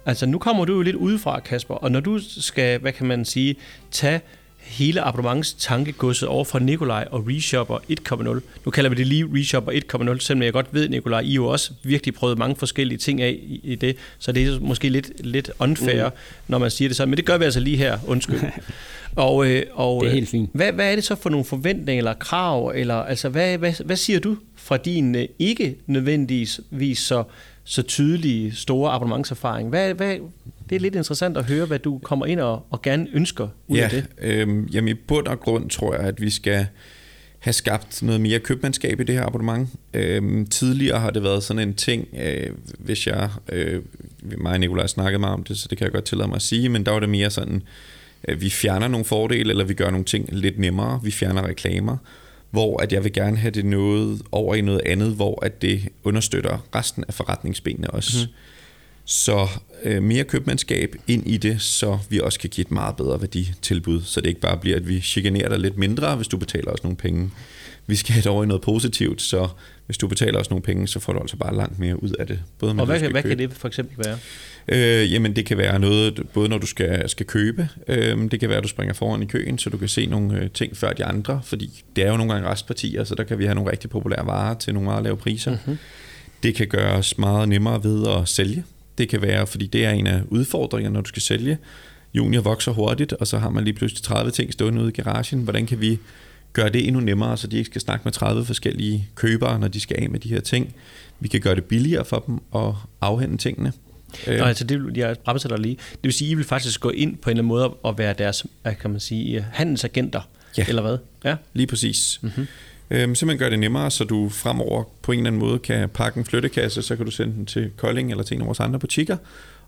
altså, nu kommer du jo lidt udefra, Kasper, og når du skal, hvad kan man sige, tage hele abonnementstankegodset over fra Nikolaj og Reshopper 1.0. Nu kalder vi det lige Reshopper 1.0, selvom jeg godt ved, Nikolaj, I jo også virkelig prøvet mange forskellige ting af i, i det, så det er måske lidt, lidt unfair, mm. når man siger det sådan, men det gør vi altså lige her, undskyld. og, øh, og, det er helt fint. Hvad, hvad er det så for nogle forventninger eller krav, eller altså, hvad, hvad, hvad siger du fra din øh, ikke nødvendigvis så, så tydelige store abonnementserfaring? Hvad, hvad, det er lidt interessant at høre, hvad du kommer ind og, og gerne ønsker ud ja, af det. Øh, jamen i bund og grund tror jeg, at vi skal have skabt noget mere købmandskab i det her abonnement. Øh, tidligere har det været sådan en ting, øh, hvis jeg, øh, mig og Nicolaj snakkede meget om det, så det kan jeg godt tillade mig at sige, men der var det mere sådan, øh, vi fjerner nogle fordele, eller vi gør nogle ting lidt nemmere, vi fjerner reklamer, hvor at jeg vil gerne have det noget over i noget andet, hvor at det understøtter resten af forretningsbenene også. Mm. Så øh, mere købmandskab ind i det, så vi også kan give et meget bedre værditilbud, så det ikke bare bliver, at vi chikanerer dig lidt mindre, hvis du betaler os nogle penge. Vi skal have det over i noget positivt, så hvis du betaler os nogle penge, så får du altså bare langt mere ud af det. Både med, og hvad, hvad kan det for eksempel være? Øh, jamen det kan være noget, både når du skal, skal købe, øh, det kan være, at du springer foran i køen, så du kan se nogle øh, ting før de andre, fordi det er jo nogle gange restpartier, så der kan vi have nogle rigtig populære varer til nogle meget lave priser. Mm-hmm. Det kan gøres meget nemmere ved at sælge. Det kan være, fordi det er en af udfordringerne, når du skal sælge. Junior vokser hurtigt, og så har man lige pludselig 30 ting stående ude i garagen. Hvordan kan vi gøre det endnu nemmere, så de ikke skal snakke med 30 forskellige købere, når de skal af med de her ting. Vi kan gøre det billigere for dem at afhente tingene. Nå, altså det, jeg bremser dig lige. Det vil sige, I vil faktisk gå ind på en eller anden måde og være deres, kan man sige, handelsagenter, ja. eller hvad? Ja, lige præcis. Mm-hmm. Øhm, simpelthen gør det nemmere, så du fremover på en eller anden måde kan pakke en flyttekasse, så kan du sende den til Kolding eller til en af vores andre butikker,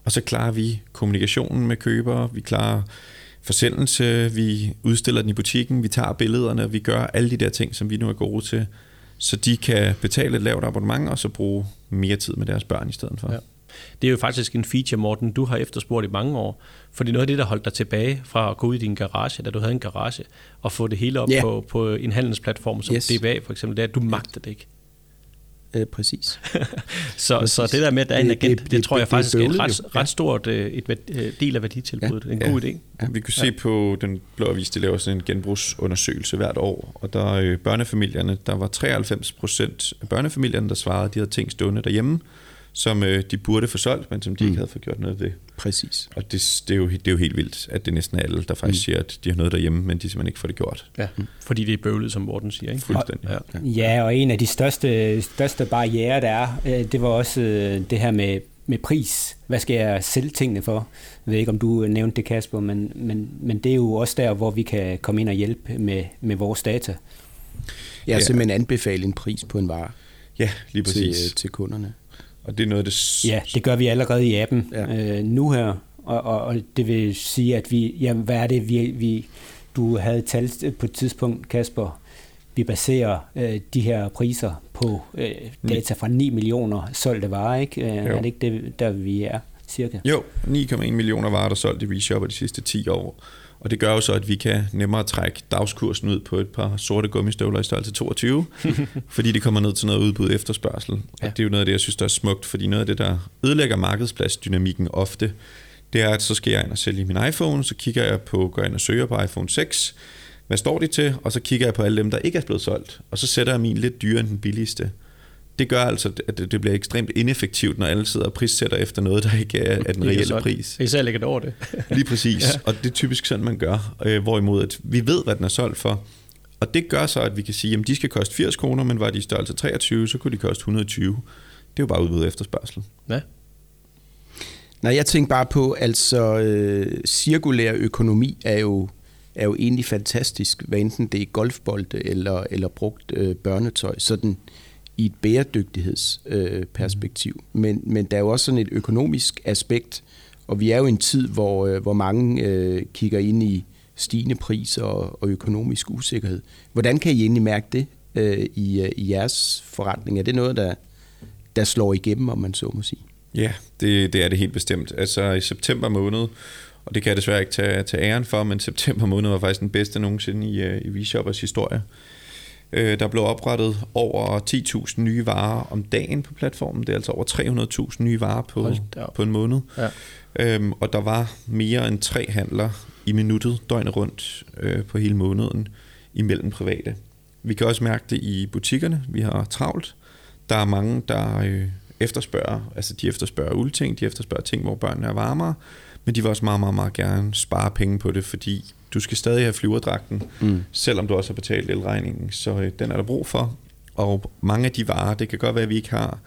og så klarer vi kommunikationen med købere, vi klarer forsendelse, vi udstiller den i butikken, vi tager billederne, vi gør alle de der ting, som vi nu er gode til, så de kan betale et lavt abonnement og så bruge mere tid med deres børn i stedet for. Ja. Det er jo faktisk en feature, Morten, du har efterspurgt i mange år. Fordi noget af det, der holdt dig tilbage fra at gå ud i din garage, da du havde en garage, og få det hele op yeah. på, på en handelsplatform som yes. DBA for eksempel, det er, at du magter det ikke. Øh, præcis. så, præcis. så det der med, at der er en agent, det, det, det tror jeg faktisk er et ret, ret stort øh, et, et øh, del af værditilbuddet. Ja. En god ja. idé. Ja. Vi kunne se på den blå avis, de laver sådan en genbrugsundersøgelse hvert år, og der øh, børnefamilierne, der var 93 procent af børnefamilierne, der svarede, at de havde ting stående derhjemme, som øh, de burde få solgt, men som de mm. ikke havde fået gjort noget ved. Præcis. Og det, det, er jo, det er jo helt vildt, at det er næsten alle, der faktisk mm. siger, at de har noget derhjemme, men de simpelthen ikke får det gjort. Ja, mm. fordi det er bøvlet, som Morten siger. Ikke? Fuldstændig. Ja. ja, og en af de største, største barriere, der er, øh, det var også øh, det her med, med pris. Hvad skal jeg sælge tingene for? Jeg ved ikke, om du nævnte det, Kasper, men, men, men det er jo også der, hvor vi kan komme ind og hjælpe med, med vores data. Ja, ja. simpelthen anbefale en pris på en vare. Ja, lige præcis. Til, til kunderne. Og det er noget, det... Ja, det gør vi allerede i appen ja. øh, nu her, og, og, og det vil sige, at vi, ja, hvad er det, vi, vi, du havde talt på et tidspunkt, Kasper, vi baserer øh, de her priser på øh, data fra 9 millioner solgte varer, ikke? Øh, er det ikke det, der vi er, cirka? Jo, 9,1 millioner varer, der solgt i ReShopper de sidste 10 år. Og det gør jo så, at vi kan nemmere trække dagskursen ud på et par sorte gummistøvler i størrelse 22, fordi det kommer ned til noget udbud efterspørgsel. Ja. Og det er jo noget af det, jeg synes, der er smukt, fordi noget af det, der ødelægger markedspladsdynamikken ofte, det er, at så skal jeg ind og sælge min iPhone, så kigger jeg på, går ind og søger på iPhone 6, hvad står de til, og så kigger jeg på alle dem, der ikke er blevet solgt, og så sætter jeg min lidt dyrere end den billigste det gør altså, at det bliver ekstremt ineffektivt, når alle sidder og prissætter efter noget, der ikke er, er den reelle pris. Især lægger det over det. Lige præcis, ja. og det er typisk sådan, man gør. Øh, hvorimod, at vi ved, hvad den er solgt for, og det gør så, at vi kan sige, at de skal koste 80 kroner, men var de i størrelse 23, så kunne de koste 120. Det er jo bare udbud efterspørgsel. Ja. Nej, jeg tænker bare på, altså øh, cirkulær økonomi er jo, er jo egentlig fantastisk, hvad enten det er golfbolde eller, eller brugt øh, børnetøj. Sådan, øh, i et bæredygtighedsperspektiv. Øh, men, men der er jo også sådan et økonomisk aspekt, og vi er jo i en tid, hvor, øh, hvor mange øh, kigger ind i stigende priser og, og økonomisk usikkerhed. Hvordan kan I egentlig mærke det øh, i, øh, i jeres forretning? Er det noget, der, der slår igennem, om man så må sige? Ja, det, det er det helt bestemt. Altså i september måned, og det kan jeg desværre ikke tage, tage æren for, men september måned var faktisk den bedste nogensinde i, øh, i VShoppers historie. Øh, der blev oprettet over 10.000 nye varer om dagen på platformen. Det er altså over 300.000 nye varer på, på en måned. Ja. Øhm, og der var mere end tre handler i minuttet døgnet rundt øh, på hele måneden imellem private. Vi kan også mærke det i butikkerne. Vi har travlt. Der er mange, der øh, efterspørger, altså de efterspørger uldting, de efterspørger ting, hvor børnene er varmere, men de vil også meget, meget, meget gerne spare penge på det, fordi du skal stadig have flyverdragten, mm. selvom du også har betalt elregningen, så øh, den er der brug for. Og mange af de varer, det kan godt være, at vi ikke har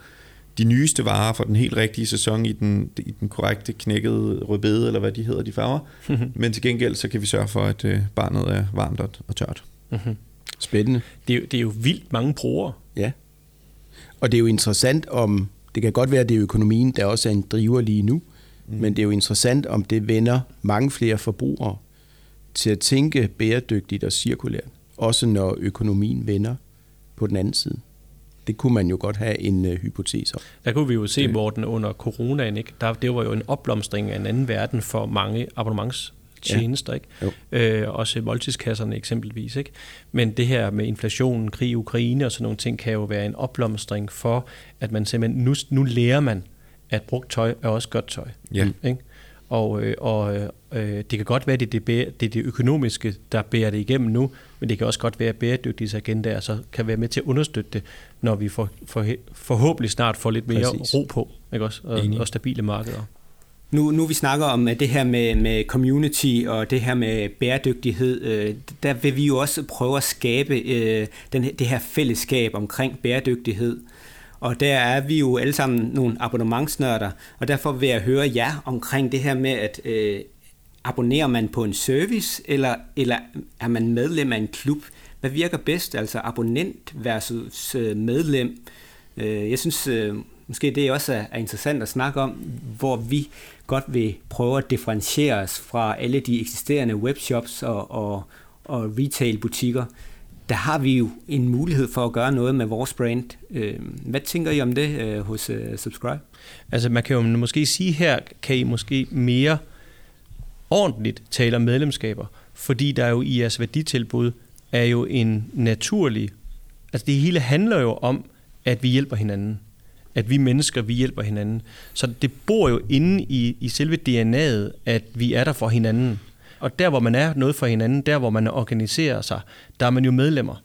de nyeste varer for den helt rigtige sæson i den, i den korrekte knækkede rødbede, eller hvad de hedder, de farver. Mm-hmm. Men til gengæld, så kan vi sørge for, at øh, barnet er varmt og tørt. Mm-hmm. Spændende. Det er, det er jo vildt mange brugere. Ja. Og det er jo interessant om, det kan godt være, at det er økonomien, der også er en driver lige nu, mm. men det er jo interessant, om det vender mange flere forbrugere til at tænke bæredygtigt og cirkulært, også når økonomien vender på den anden side. Det kunne man jo godt have en uh, hypotese om. Der kunne vi jo se, Morten, under coronaen, ikke? Der, det var jo en opblomstring af en anden verden for mange abonnementstjenester, ja. ikke? Øh, også måltidskasserne eksempelvis. Ikke? Men det her med inflationen, krig i Ukraine og sådan nogle ting, kan jo være en opblomstring for, at man simpelthen, nu, nu lærer man, at brugt tøj er også godt tøj. Ja. Ikke? Og, øh, og øh, det kan godt være, at det, det, det er det økonomiske, der bærer det igennem nu, men det kan også godt være, at bæredygtighedsagendaer så kan være med til at understøtte det, når vi for, for, forhåbentlig snart får lidt mere Præcis. ro på, ikke også? Og, og stabile markeder. Nu, nu vi snakker om det her med, med community og det her med bæredygtighed, øh, der vil vi jo også prøve at skabe øh, den, det her fællesskab omkring bæredygtighed. Og der er vi jo alle sammen nogle abonnementsnørder, og derfor vil jeg høre jer omkring det her med, at øh, abonnerer man på en service, eller, eller er man medlem af en klub? hvad virker bedst, altså abonnent versus øh, medlem. Øh, jeg synes øh, måske det også er, er interessant at snakke om, hvor vi godt vil prøve at differentiere os fra alle de eksisterende webshops og, og, og retail-butikker. Der har vi jo en mulighed for at gøre noget med vores brand. Øhm, hvad tænker I om det øh, hos øh, Subscribe? Altså man kan jo måske sige her, kan I måske mere ordentligt tale om medlemskaber, fordi der jo i jeres værditilbud er jo en naturlig, altså det hele handler jo om, at vi hjælper hinanden. At vi mennesker, vi hjælper hinanden. Så det bor jo inde i, i selve DNA'et, at vi er der for hinanden. Og der, hvor man er noget for hinanden, der, hvor man organiserer sig, der er man jo medlemmer.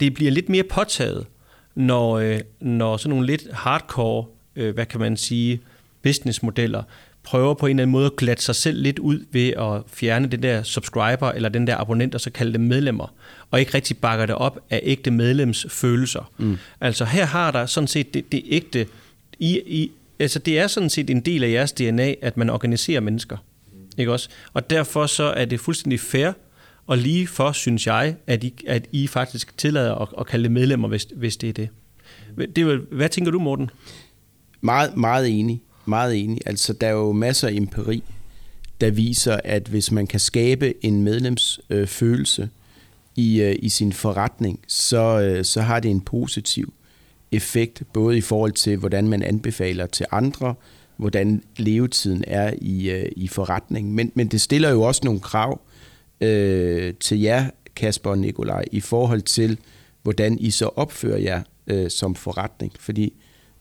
Det bliver lidt mere påtaget, når, øh, når sådan nogle lidt hardcore, øh, hvad kan man sige, businessmodeller, prøver på en eller anden måde at glatte sig selv lidt ud ved at fjerne den der subscriber eller den der abonnent, og så kalde dem medlemmer, og ikke rigtig bakker det op af ægte medlemsfølelser. Mm. Altså her har der sådan set det, det ægte, i, i, altså det er sådan set en del af jeres DNA, at man organiserer mennesker. Ikke også? Og derfor så er det fuldstændig fair, og lige for, synes jeg, at I, at I faktisk tillader at, at kalde det medlemmer, hvis, hvis det er det. det er, hvad tænker du, Morten? Meget, meget enig. Meget enig. Altså, der er jo masser af empiri, der viser, at hvis man kan skabe en medlemsfølelse øh, i, øh, i sin forretning, så, øh, så har det en positiv effekt, både i forhold til, hvordan man anbefaler til andre, hvordan levetiden er i, øh, i forretningen. Men, men det stiller jo også nogle krav øh, til jer, Kasper og Nikolaj, i forhold til, hvordan I så opfører jer øh, som forretning. Fordi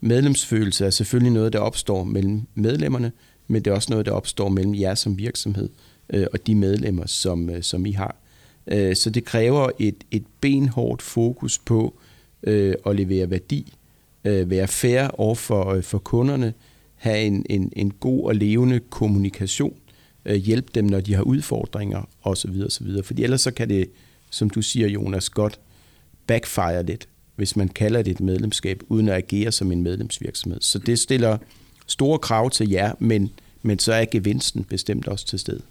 medlemsfølelse er selvfølgelig noget, der opstår mellem medlemmerne, men det er også noget, der opstår mellem jer som virksomhed øh, og de medlemmer, som, øh, som I har. Øh, så det kræver et, et benhårdt fokus på øh, at levere værdi, øh, være fair over for, øh, for kunderne, have en, en, en god og levende kommunikation, øh, hjælpe dem, når de har udfordringer osv. osv. Fordi ellers så kan det, som du siger, Jonas, godt backfire lidt, hvis man kalder det et medlemskab, uden at agere som en medlemsvirksomhed. Så det stiller store krav til jer, men, men så er gevinsten bestemt også til stede.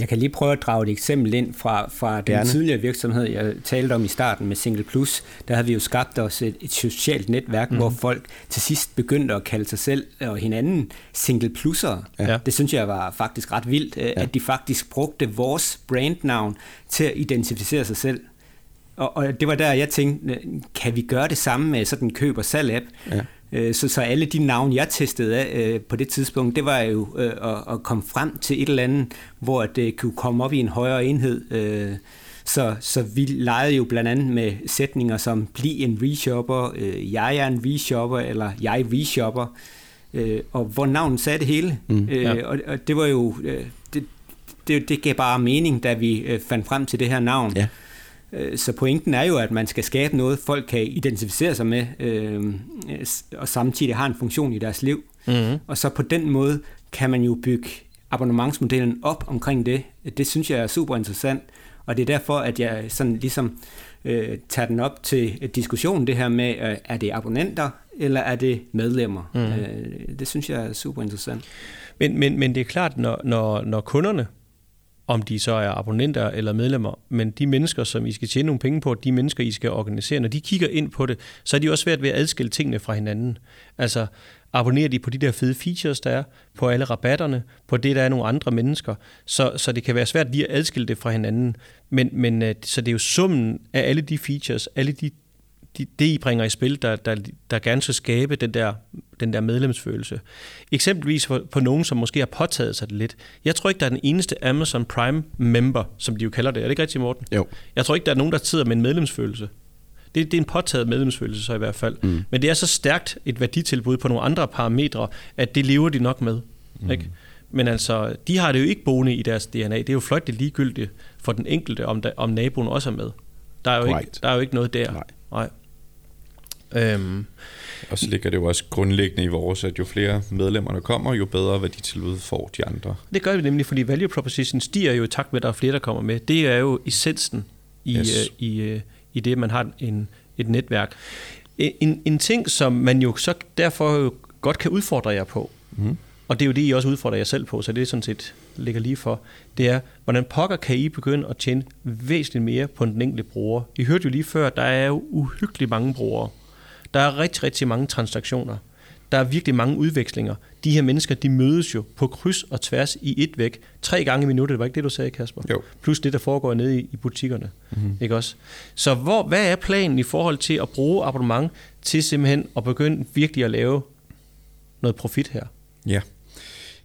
Jeg kan lige prøve at drage et eksempel ind fra, fra den Gerne. tidligere virksomhed, jeg talte om i starten med Single Plus. Der havde vi jo skabt os et, et socialt netværk, mm. hvor folk til sidst begyndte at kalde sig selv og hinanden Single Plusser. Ja. Det synes jeg var faktisk ret vildt, ja. at de faktisk brugte vores brandnavn til at identificere sig selv. Og, og det var der, jeg tænkte, kan vi gøre det samme med sådan en køb- og salg-app? Ja. Øh, så, så alle de navne, jeg testede af øh, på det tidspunkt, det var jo øh, at, at komme frem til et eller andet, hvor det kunne komme op i en højere enhed. Så, så vi legede jo blandt andet med sætninger som bliv en reshopper, jeg er en reshopper, eller jeg reshopper, og hvor navnet sagde det hele. Mm, ja. og, og det var jo, det, det, det gav bare mening, da vi fandt frem til det her navn. Ja. Øh, så pointen er jo, at man skal skabe noget, folk kan identificere sig med, øh, og samtidig har en funktion i deres liv. Mm-hmm. Og så på den måde kan man jo bygge abonnementsmodellen op omkring det. Det synes jeg er super interessant, og det er derfor, at jeg sådan ligesom øh, tager den op til diskussion, det her med, øh, er det abonnenter, eller er det medlemmer? Mm. Øh, det synes jeg er super interessant. Men, men, men det er klart, når, når, når kunderne om de så er abonnenter eller medlemmer, men de mennesker, som I skal tjene nogle penge på, de mennesker, I skal organisere, når de kigger ind på det, så er de også svært ved at adskille tingene fra hinanden. Altså, abonnerer de på de der fede features, der er, på alle rabatterne, på det, der er nogle andre mennesker, så, så det kan være svært lige at adskille det fra hinanden. Men, men øh, så det er jo summen af alle de features, alle de de, det, I bringer i spil, der, der, der gerne skal skabe den der, den der medlemsfølelse. Eksempelvis på, på nogen, som måske har påtaget sig det lidt. Jeg tror ikke, der er den eneste Amazon Prime-member, som de jo kalder det. Er det ikke rigtigt, Morten? Jo. Jeg tror ikke, der er nogen, der sidder med en medlemsfølelse. Det, det er en påtaget medlemsfølelse så i hvert fald. Mm. Men det er så stærkt et værditilbud på nogle andre parametre, at det lever de nok med. Mm. Ikke? Men altså, de har det jo ikke boende i deres DNA. Det er jo flot det ligegyldigt for den enkelte, om, der, om naboen også er med. Der er jo, ikke, der er jo ikke noget der. Nej. Nej. Øhm. Og så ligger det jo også grundlæggende i vores, at jo flere medlemmer der kommer, jo bedre værditilbud får de andre. Det gør vi nemlig, fordi value proposition stiger jo i takt med, at der er flere, der kommer med. Det er jo essensen i, yes. øh, i, øh, i det, man har en, et netværk. En, en ting, som man jo så derfor jo godt kan udfordre jer på, mm. og det er jo det, I også udfordrer jer selv på, så det er sådan set ligger lige for, det er, hvordan pokker kan I begynde at tjene væsentligt mere på den enkelte bruger? I hørte jo lige før, der er jo uhyggeligt mange brugere. Der er rigtig, rigtig mange transaktioner. Der er virkelig mange udvekslinger. De her mennesker, de mødes jo på kryds og tværs i et væk. Tre gange i minuttet, var ikke det, du sagde, Kasper? Jo. Plus det, der foregår nede i, i butikkerne. Mm-hmm. Ikke også? Så hvor, hvad er planen i forhold til at bruge abonnement til simpelthen at begynde virkelig at lave noget profit her? Ja.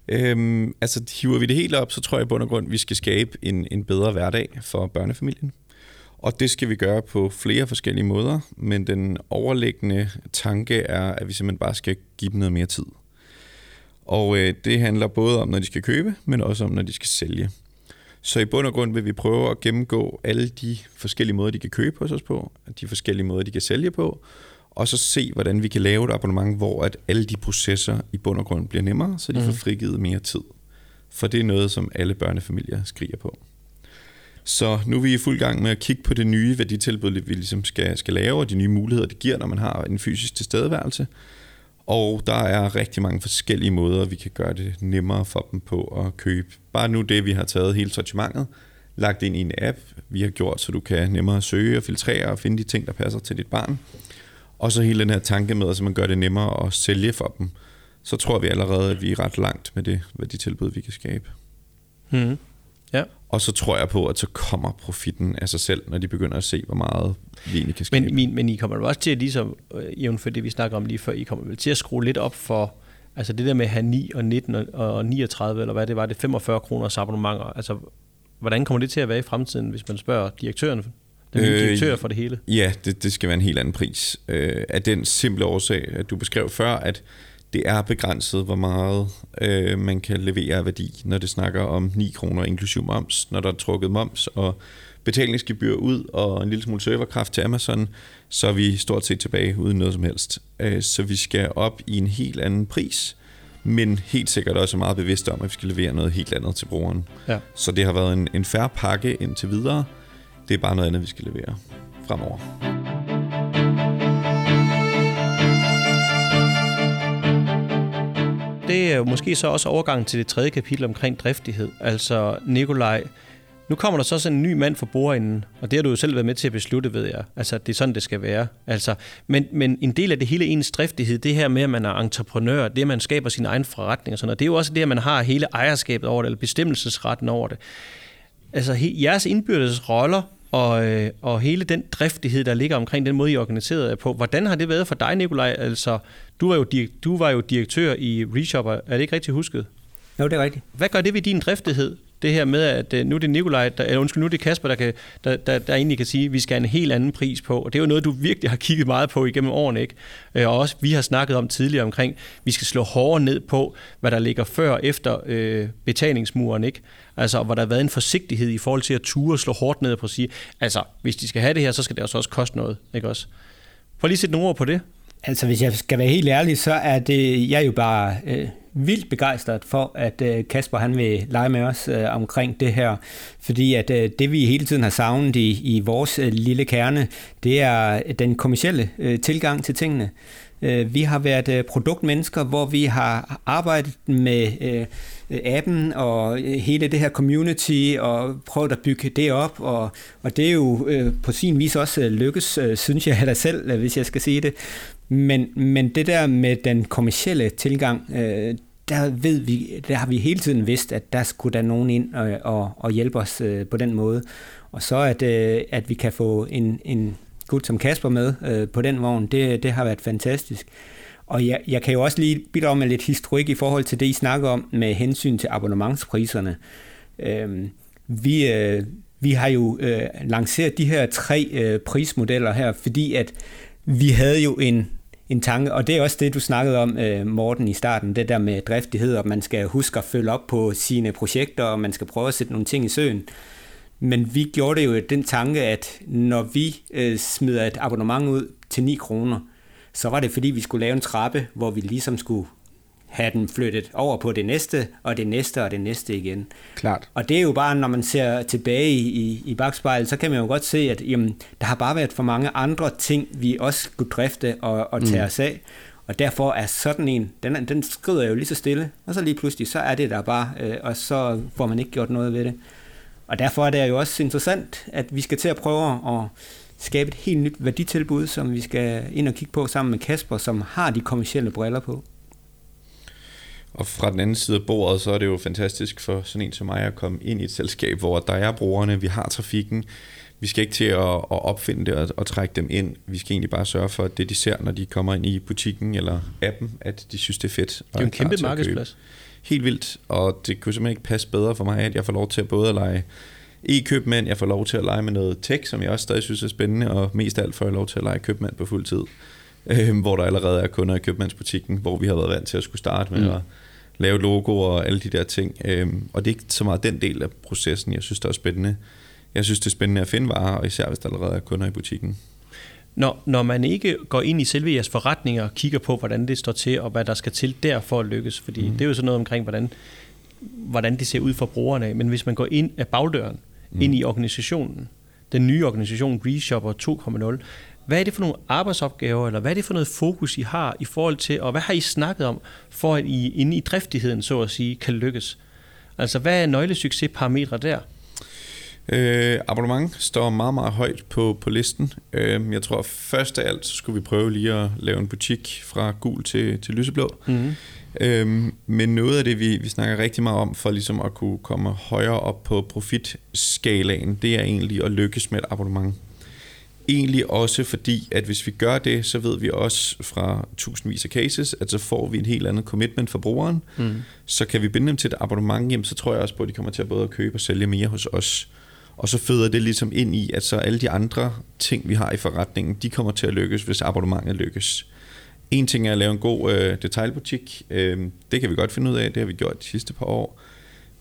Øhm, altså hiver vi det helt op, så tror jeg i bund og grund, vi skal skabe en, en bedre hverdag for børnefamilien. Og det skal vi gøre på flere forskellige måder, men den overliggende tanke er, at vi simpelthen bare skal give dem noget mere tid. Og øh, det handler både om, når de skal købe, men også om, når de skal sælge. Så i bund og grund vil vi prøve at gennemgå alle de forskellige måder, de kan købe hos os på, de forskellige måder, de kan sælge på, og så se, hvordan vi kan lave et abonnement, hvor at alle de processer i bund og grund bliver nemmere, så de mm. får frigivet mere tid. For det er noget, som alle børnefamilier skriger på. Så nu er vi i fuld gang med at kigge på det nye værditilbud, vi ligesom skal, skal lave, og de nye muligheder, det giver, når man har en fysisk tilstedeværelse. Og der er rigtig mange forskellige måder, vi kan gøre det nemmere for dem på at købe. Bare nu det, vi har taget hele sortimentet, lagt ind i en app, vi har gjort, så du kan nemmere søge og filtrere og finde de ting, der passer til dit barn. Og så hele den her tanke med, at man gør det nemmere at sælge for dem. Så tror vi allerede, at vi er ret langt med det, hvad de tilbud, vi kan skabe. Mm. Og så tror jeg på, at så kommer profitten af sig selv, når de begynder at se, hvor meget vi egentlig kan skabe. Men, men, men I kommer jo også til at, ligesom, øh, for det vi snakker om lige før, I kommer vel til at skrue lidt op for, altså det der med at have 9 og 19 og 39, eller hvad det var, det 45 kroners abonnementer. Altså, hvordan kommer det til at være i fremtiden, hvis man spørger direktøren, den nye øh, direktør for det hele? Ja, det, det skal være en helt anden pris. Øh, af den simple årsag, at du beskrev før, at det er begrænset, hvor meget øh, man kan levere af værdi, når det snakker om 9 kroner inklusiv moms, når der er trukket moms og betalingsgebyr ud og en lille smule serverkraft til Amazon, så er vi stort set tilbage uden noget som helst. Øh, så vi skal op i en helt anden pris, men helt sikkert også meget bevidste om, at vi skal levere noget helt andet til brugeren. Ja. Så det har været en, en færre pakke indtil videre. Det er bare noget andet, vi skal levere fremover. Det er jo måske så også overgangen til det tredje kapitel omkring driftighed. Altså, Nikolaj, nu kommer der så sådan en ny mand for bordenden, og det har du jo selv været med til at beslutte, ved jeg. Altså, det er sådan, det skal være. Altså, men, men en del af det hele ens driftighed, det her med, at man er entreprenør, det at man skaber sin egen forretning og sådan noget, det er jo også det, at man har hele ejerskabet over det, eller bestemmelsesretten over det. Altså, he, jeres indbyrdes roller og, øh, og hele den driftighed, der ligger omkring den måde, I organiseret er på. Hvordan har det været for dig, Nikolaj? Altså, du var jo, du var jo direktør i Reshopper. Er det ikke rigtigt husket? Jo, det er rigtigt. Hvad gør det ved din driftighed? Det her med, at øh, nu er det Nikolaj, der, eller undskyld, nu er det Kasper, der, kan, der, der, der egentlig kan sige, at vi skal have en helt anden pris på. Og det er jo noget, du virkelig har kigget meget på igennem årene. Ikke? Øh, og også vi har snakket om tidligere omkring, vi skal slå hårdere ned på, hvad der ligger før og efter øh, betalingsmuren. Ikke? Altså, hvor der har været en forsigtighed i forhold til at ture og slå hårdt ned på at sige, altså, hvis de skal have det her, så skal det også, også koste noget. Ikke også? Prøv lige at sætte nogle ord på det. Altså, hvis jeg skal være helt ærlig, så er det, jeg er jo bare øh, vildt begejstret for, at øh, Kasper han vil lege med os øh, omkring det her. Fordi at øh, det, vi hele tiden har savnet i, i vores øh, lille kerne, det er den kommercielle øh, tilgang til tingene. Øh, vi har været øh, produktmennesker, hvor vi har arbejdet med øh, appen og øh, hele det her community og prøvet at bygge det op. Og, og det er jo øh, på sin vis også øh, lykkes, synes jeg da selv, hvis jeg skal sige det. Men, men det der med den kommercielle tilgang, øh, der ved vi, der har vi hele tiden vidst, at der skulle der nogen ind og, og, og hjælpe os øh, på den måde. Og så at, øh, at vi kan få en, en gut som Kasper med øh, på den vogn, det, det har været fantastisk. Og jeg, jeg kan jo også lige bidrage med lidt historik i forhold til det, I snakker om med hensyn til abonnementspriserne. Øh, vi, øh, vi har jo øh, lanceret de her tre øh, prismodeller her, fordi at vi havde jo en, en tanke, og det er også det, du snakkede om, øh, Morten, i starten, det der med driftighed, og man skal huske at følge op på sine projekter, og man skal prøve at sætte nogle ting i søen. Men vi gjorde det jo den tanke, at når vi øh, smider et abonnement ud til 9 kroner, så var det fordi, vi skulle lave en trappe, hvor vi ligesom skulle have den flyttet over på det næste, og det næste, og det næste igen. Klart. Og det er jo bare, når man ser tilbage i, i, i bagspejlet, så kan man jo godt se, at jamen, der har bare været for mange andre ting, vi også skulle drifte og, og tage mm. os af. Og derfor er sådan en, den, den skrider jo lige så stille, og så lige pludselig, så er det der bare, øh, og så får man ikke gjort noget ved det. Og derfor er det jo også interessant, at vi skal til at prøve at skabe et helt nyt værditilbud, som vi skal ind og kigge på sammen med Kasper, som har de kommersielle briller på. Og fra den anden side af bordet, så er det jo fantastisk for sådan en som mig at komme ind i et selskab, hvor der er brugerne, vi har trafikken, vi skal ikke til at, at opfinde det og, og trække dem ind. Vi skal egentlig bare sørge for, at det de ser, når de kommer ind i butikken eller appen, at de synes, det er fedt. Det er jo en kæmpe markedsplads. Helt vildt, og det kunne simpelthen ikke passe bedre for mig, at jeg får lov til at både at lege e-købmand, jeg får lov til at lege med noget tech, som jeg også stadig synes er spændende, og mest af alt får jeg lov til at lege købmand på fuld tid, øh, hvor der allerede er kunder i købmandsbutikken, hvor vi har været vant til at skulle starte med mm. at lave logo og alle de der ting. Øh, og det er ikke så meget den del af processen, jeg synes, der er spændende. Jeg synes, det er spændende at finde varer, og især hvis der allerede er kunder i butikken. Når, når man ikke går ind i selve jeres forretninger og kigger på, hvordan det står til, og hvad der skal til der for at lykkes, fordi mm. det er jo sådan noget omkring, hvordan, hvordan det ser ud for brugerne, men hvis man går ind af bagdøren, mm. ind i organisationen, den nye organisation ReShopper 2.0, hvad er det for nogle arbejdsopgaver, eller hvad er det for noget fokus, I har i forhold til, og hvad har I snakket om, for at I inde i driftigheden, så at sige, kan lykkes? Altså, hvad er nøglesuccesparametre der? Øh, abonnement står meget, meget højt på, på listen. Øh, jeg tror først af alt, så skulle vi prøve lige at lave en butik fra gul til, til lyseblå. Mm-hmm. Øh, men noget af det, vi, vi snakker rigtig meget om, for ligesom at kunne komme højere op på profitskalaen, det er egentlig at lykkes med et abonnement. Egentlig også fordi, at hvis vi gør det, så ved vi også fra tusindvis af cases, at så får vi en helt andet commitment for brugeren. Mm. Så kan vi binde dem til et abonnement, jamen, så tror jeg også på, at de kommer til at både at købe og sælge mere hos os. Og så føder det ligesom ind i, at så alle de andre ting, vi har i forretningen, de kommer til at lykkes, hvis abonnementet lykkes. En ting er at lave en god øh, detailbutik. Øh, det kan vi godt finde ud af, det har vi gjort de sidste par år.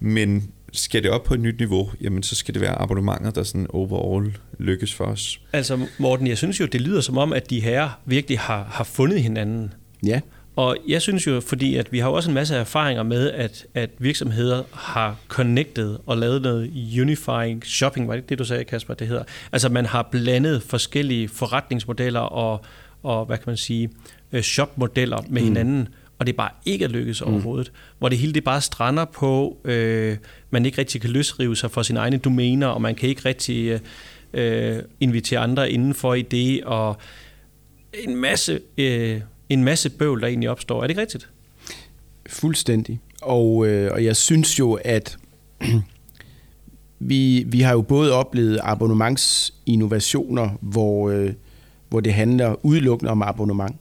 Men skal det op på et nyt niveau, jamen så skal det være abonnementet, der sådan overall lykkes for os. Altså Morten, jeg synes jo, det lyder som om, at de her virkelig har, har fundet hinanden. Ja. Og jeg synes jo, fordi at vi har også en masse erfaringer med, at, at virksomheder har connected og lavet noget unifying shopping, var det ikke det, du sagde, Kasper, det hedder? Altså man har blandet forskellige forretningsmodeller og, og hvad kan man sige, øh, shopmodeller med mm. Og det bare ikke er lykkes mm. overhovedet. Hvor det hele det bare strander på, øh, man ikke rigtig kan løsrive sig for sine egne domæner, og man kan ikke rigtig øh, invitere andre indenfor i det, og en masse... Øh, en masse bøvl, der egentlig opstår. Er det ikke rigtigt? Fuldstændig. Og, øh, og jeg synes jo, at vi, vi har jo både oplevet abonnementsinnovationer, hvor, øh, hvor det handler udelukkende om abonnement.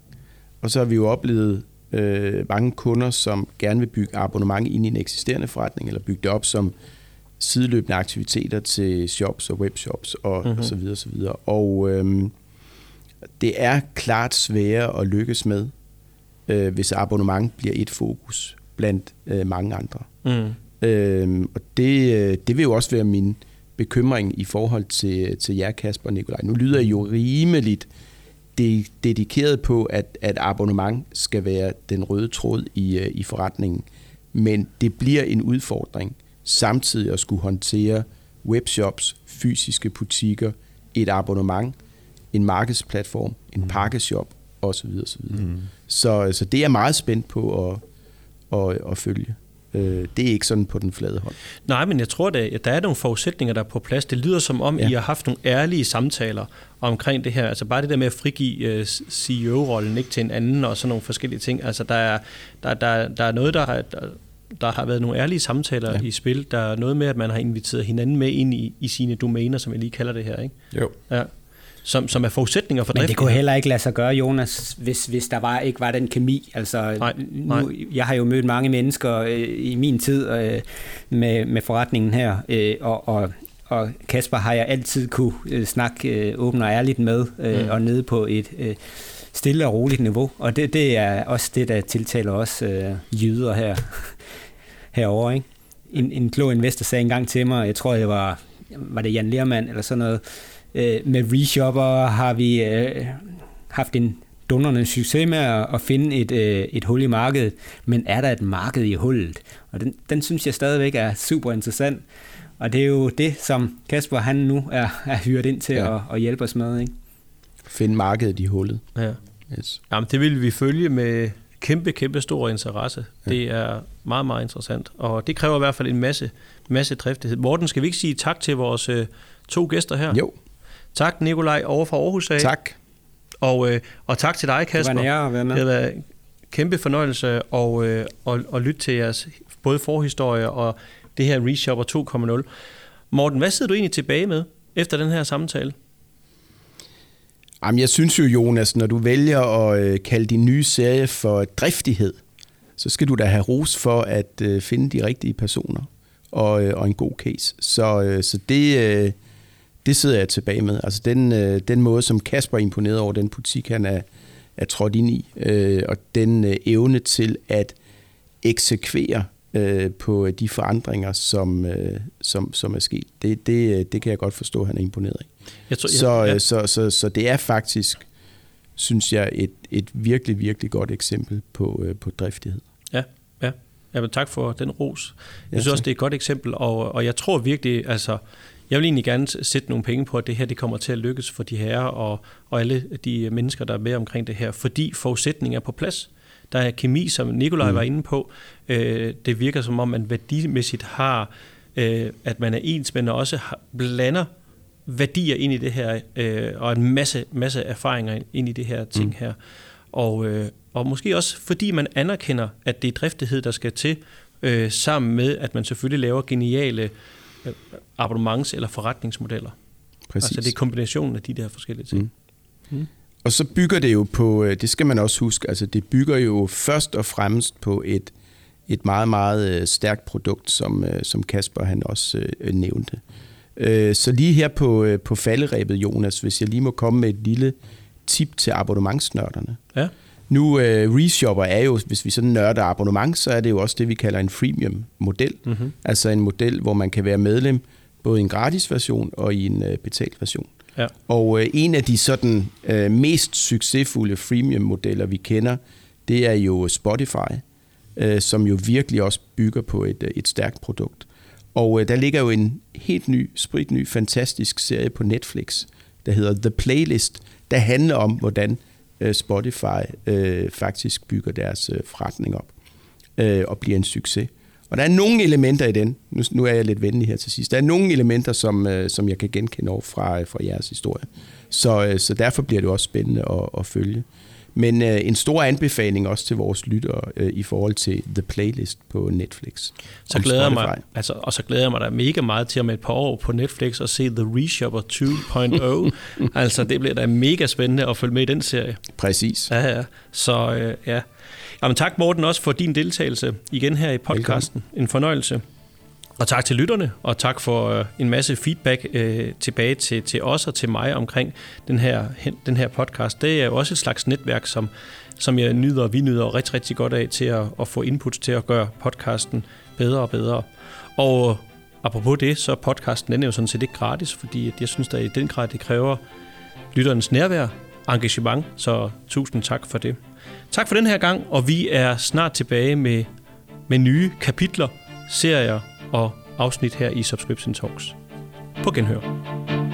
Og så har vi jo oplevet øh, mange kunder, som gerne vil bygge abonnement ind i en eksisterende forretning, eller bygge det op som sideløbende aktiviteter til shops og webshops og, mm-hmm. og så videre, så videre. Og øh, det er klart sværere at lykkes med, øh, hvis abonnement bliver et fokus blandt øh, mange andre. Mm. Øh, og det, øh, det vil jo også være min bekymring i forhold til, til jer, Kasper og Nikolaj. Nu lyder I jo rimeligt de, dedikeret på, at, at abonnement skal være den røde tråd i, øh, i forretningen. Men det bliver en udfordring samtidig at skulle håndtere webshops, fysiske butikker, et abonnement, en markedsplatform, en mm. pakkeshop osv. osv. Mm. Så, så det er meget spændt på at, at, at følge. Øh, det er ikke sådan på den flade hånd. Nej, men jeg tror, at der er nogle forudsætninger, der er på plads. Det lyder som om, ja. I har haft nogle ærlige samtaler omkring det her. Altså bare det der med at frigive uh, CEO-rollen ikke til en anden og sådan nogle forskellige ting. Altså der er, der, der, der er noget, der har, der, der har været nogle ærlige samtaler ja. i spil. Der er noget med, at man har inviteret hinanden med ind i, i sine domæner, som jeg lige kalder det her. Ikke? Jo. Ja som, som er forudsætninger for driften. Men det kunne heller ikke lade sig gøre, Jonas, hvis, hvis der var, ikke var den kemi. Altså, nej, nej. Nu, jeg har jo mødt mange mennesker øh, i min tid øh, med, med forretningen her, øh, og, og, og Kasper har jeg altid kunne øh, snakke øh, åbent og ærligt med, øh, mm. og nede på et øh, stille og roligt niveau. Og det, det er også det, der tiltaler os øh, jyder her herover. Ikke? En, en klog investor sagde engang til mig, jeg tror det var, var det Jan Lermand eller sådan noget, øh, med reshopper har vi øh, haft en dundrende succes med at, at finde et, øh, et hul i markedet, men er der et marked i hullet? Og den, den synes jeg stadigvæk er super interessant, og det er jo det, som Kasper han nu er, er hyret ind til ja. at, at hjælpe os med. Ikke? Finde markedet i hullet. Ja. Yes. Jamen, det vil vi følge med kæmpe, kæmpe stor interesse. Ja. Det er meget, meget interessant, og det kræver i hvert fald en masse, masse driftighed. Morten, skal vi ikke sige tak til vores øh, to gæster her? Jo. Tak, Nikolaj over fra Aarhus af. Tak. Og, øh, og tak til dig, Kasper. Det var en være med. Det en kæmpe fornøjelse at, øh, at, at lytte til jeres både forhistorie og det her Reshopper 2.0. Morten, hvad sidder du egentlig tilbage med efter den her samtale? Jamen, jeg synes jo, Jonas, når du vælger at øh, kalde din nye serie for driftighed, så skal du da have ros for at øh, finde de rigtige personer og, øh, og en god case. Så, så det, det sidder jeg tilbage med. Altså den, øh, den måde, som Kasper er imponeret over den butik, han er, er trådt ind i, øh, og den øh, evne til at eksekvere øh, på de forandringer, som, øh, som, som er sket, det, det, det kan jeg godt forstå, han er imponeret af. Jeg tror, Så, ja, ja. så, så, så det er faktisk, synes jeg, et, et virkelig, virkelig godt eksempel på, øh, på driftighed. Ja, ja. Jamen, tak for den ros. Jeg Ja, synes også, tak. det er et godt eksempel, og, og jeg tror virkelig, altså, jeg vil egentlig gerne sætte nogle penge på, at det her det kommer til at lykkes for de herrer og, og alle de mennesker, der er med omkring det her, fordi forudsætningen er på plads. Der er kemi, som Nikolaj mm. var inde på. Øh, det virker som om, man værdimæssigt har, øh, at man er ens, men også har, blander værdier ind i det her, øh, og en masse, masse erfaringer ind i det her ting mm. her. Og, øh, og måske også fordi man anerkender, at det er driftighed, der skal til, øh, sammen med, at man selvfølgelig laver geniale øh, abonnements- eller forretningsmodeller. Præcis. Altså det er kombinationen af de der forskellige ting. Mm. Og så bygger det jo på, øh, det skal man også huske, altså det bygger jo først og fremmest på et, et meget, meget øh, stærkt produkt, som, øh, som Kasper han også øh, nævnte. Øh, Så lige her på, øh, på falderæbet, Jonas, hvis jeg lige må komme med et lille tip til abonnementsnørderne. Ja. Nu, øh, Reshopper er jo, hvis vi sådan nørder abonnement, så er det jo også det, vi kalder en freemium-model. Mm-hmm. Altså en model, hvor man kan være medlem både i en gratis version og i en øh, betalt version. Ja. Og øh, en af de sådan øh, mest succesfulde freemium-modeller, vi kender, det er jo Spotify, øh, som jo virkelig også bygger på et, øh, et stærkt produkt. Og øh, der ligger jo en helt ny, spritny, fantastisk serie på Netflix, der hedder The Playlist, der handler om, hvordan Øh, Spotify øh, faktisk bygger deres øh, forretning op øh, og bliver en succes. Og der er nogle elementer i den, nu, nu er jeg lidt venlig her til sidst, der er nogle elementer, som, øh, som jeg kan genkende over fra, øh, fra jeres historie. Så, øh, så derfor bliver det også spændende at, at følge. Men øh, en stor anbefaling også til vores lyttere øh, i forhold til The Playlist på Netflix. Så glæder jeg mig, altså, og så glæder jeg mig da mega meget til om et par år på Netflix at se The Reshopper 2.0. altså det bliver da mega spændende at følge med i den serie. Præcis. Ja, ja. Så øh, ja. Jamen, tak Morten også for din deltagelse igen her i podcasten. Velkommen. En fornøjelse. Og tak til lytterne, og tak for øh, en masse feedback øh, tilbage til, til os og til mig omkring den her, den her podcast. Det er jo også et slags netværk, som, som jeg nyder og vi nyder rigtig, rigtig godt af til at, at få input til at gøre podcasten bedre og bedre. Og øh, apropos det, så podcasten den er jo sådan set ikke gratis, fordi jeg synes, da i den grad det kræver lytternes nærvær, engagement, så tusind tak for det. Tak for den her gang, og vi er snart tilbage med, med nye kapitler, serier og afsnit her i Subscription Talks. På genhør.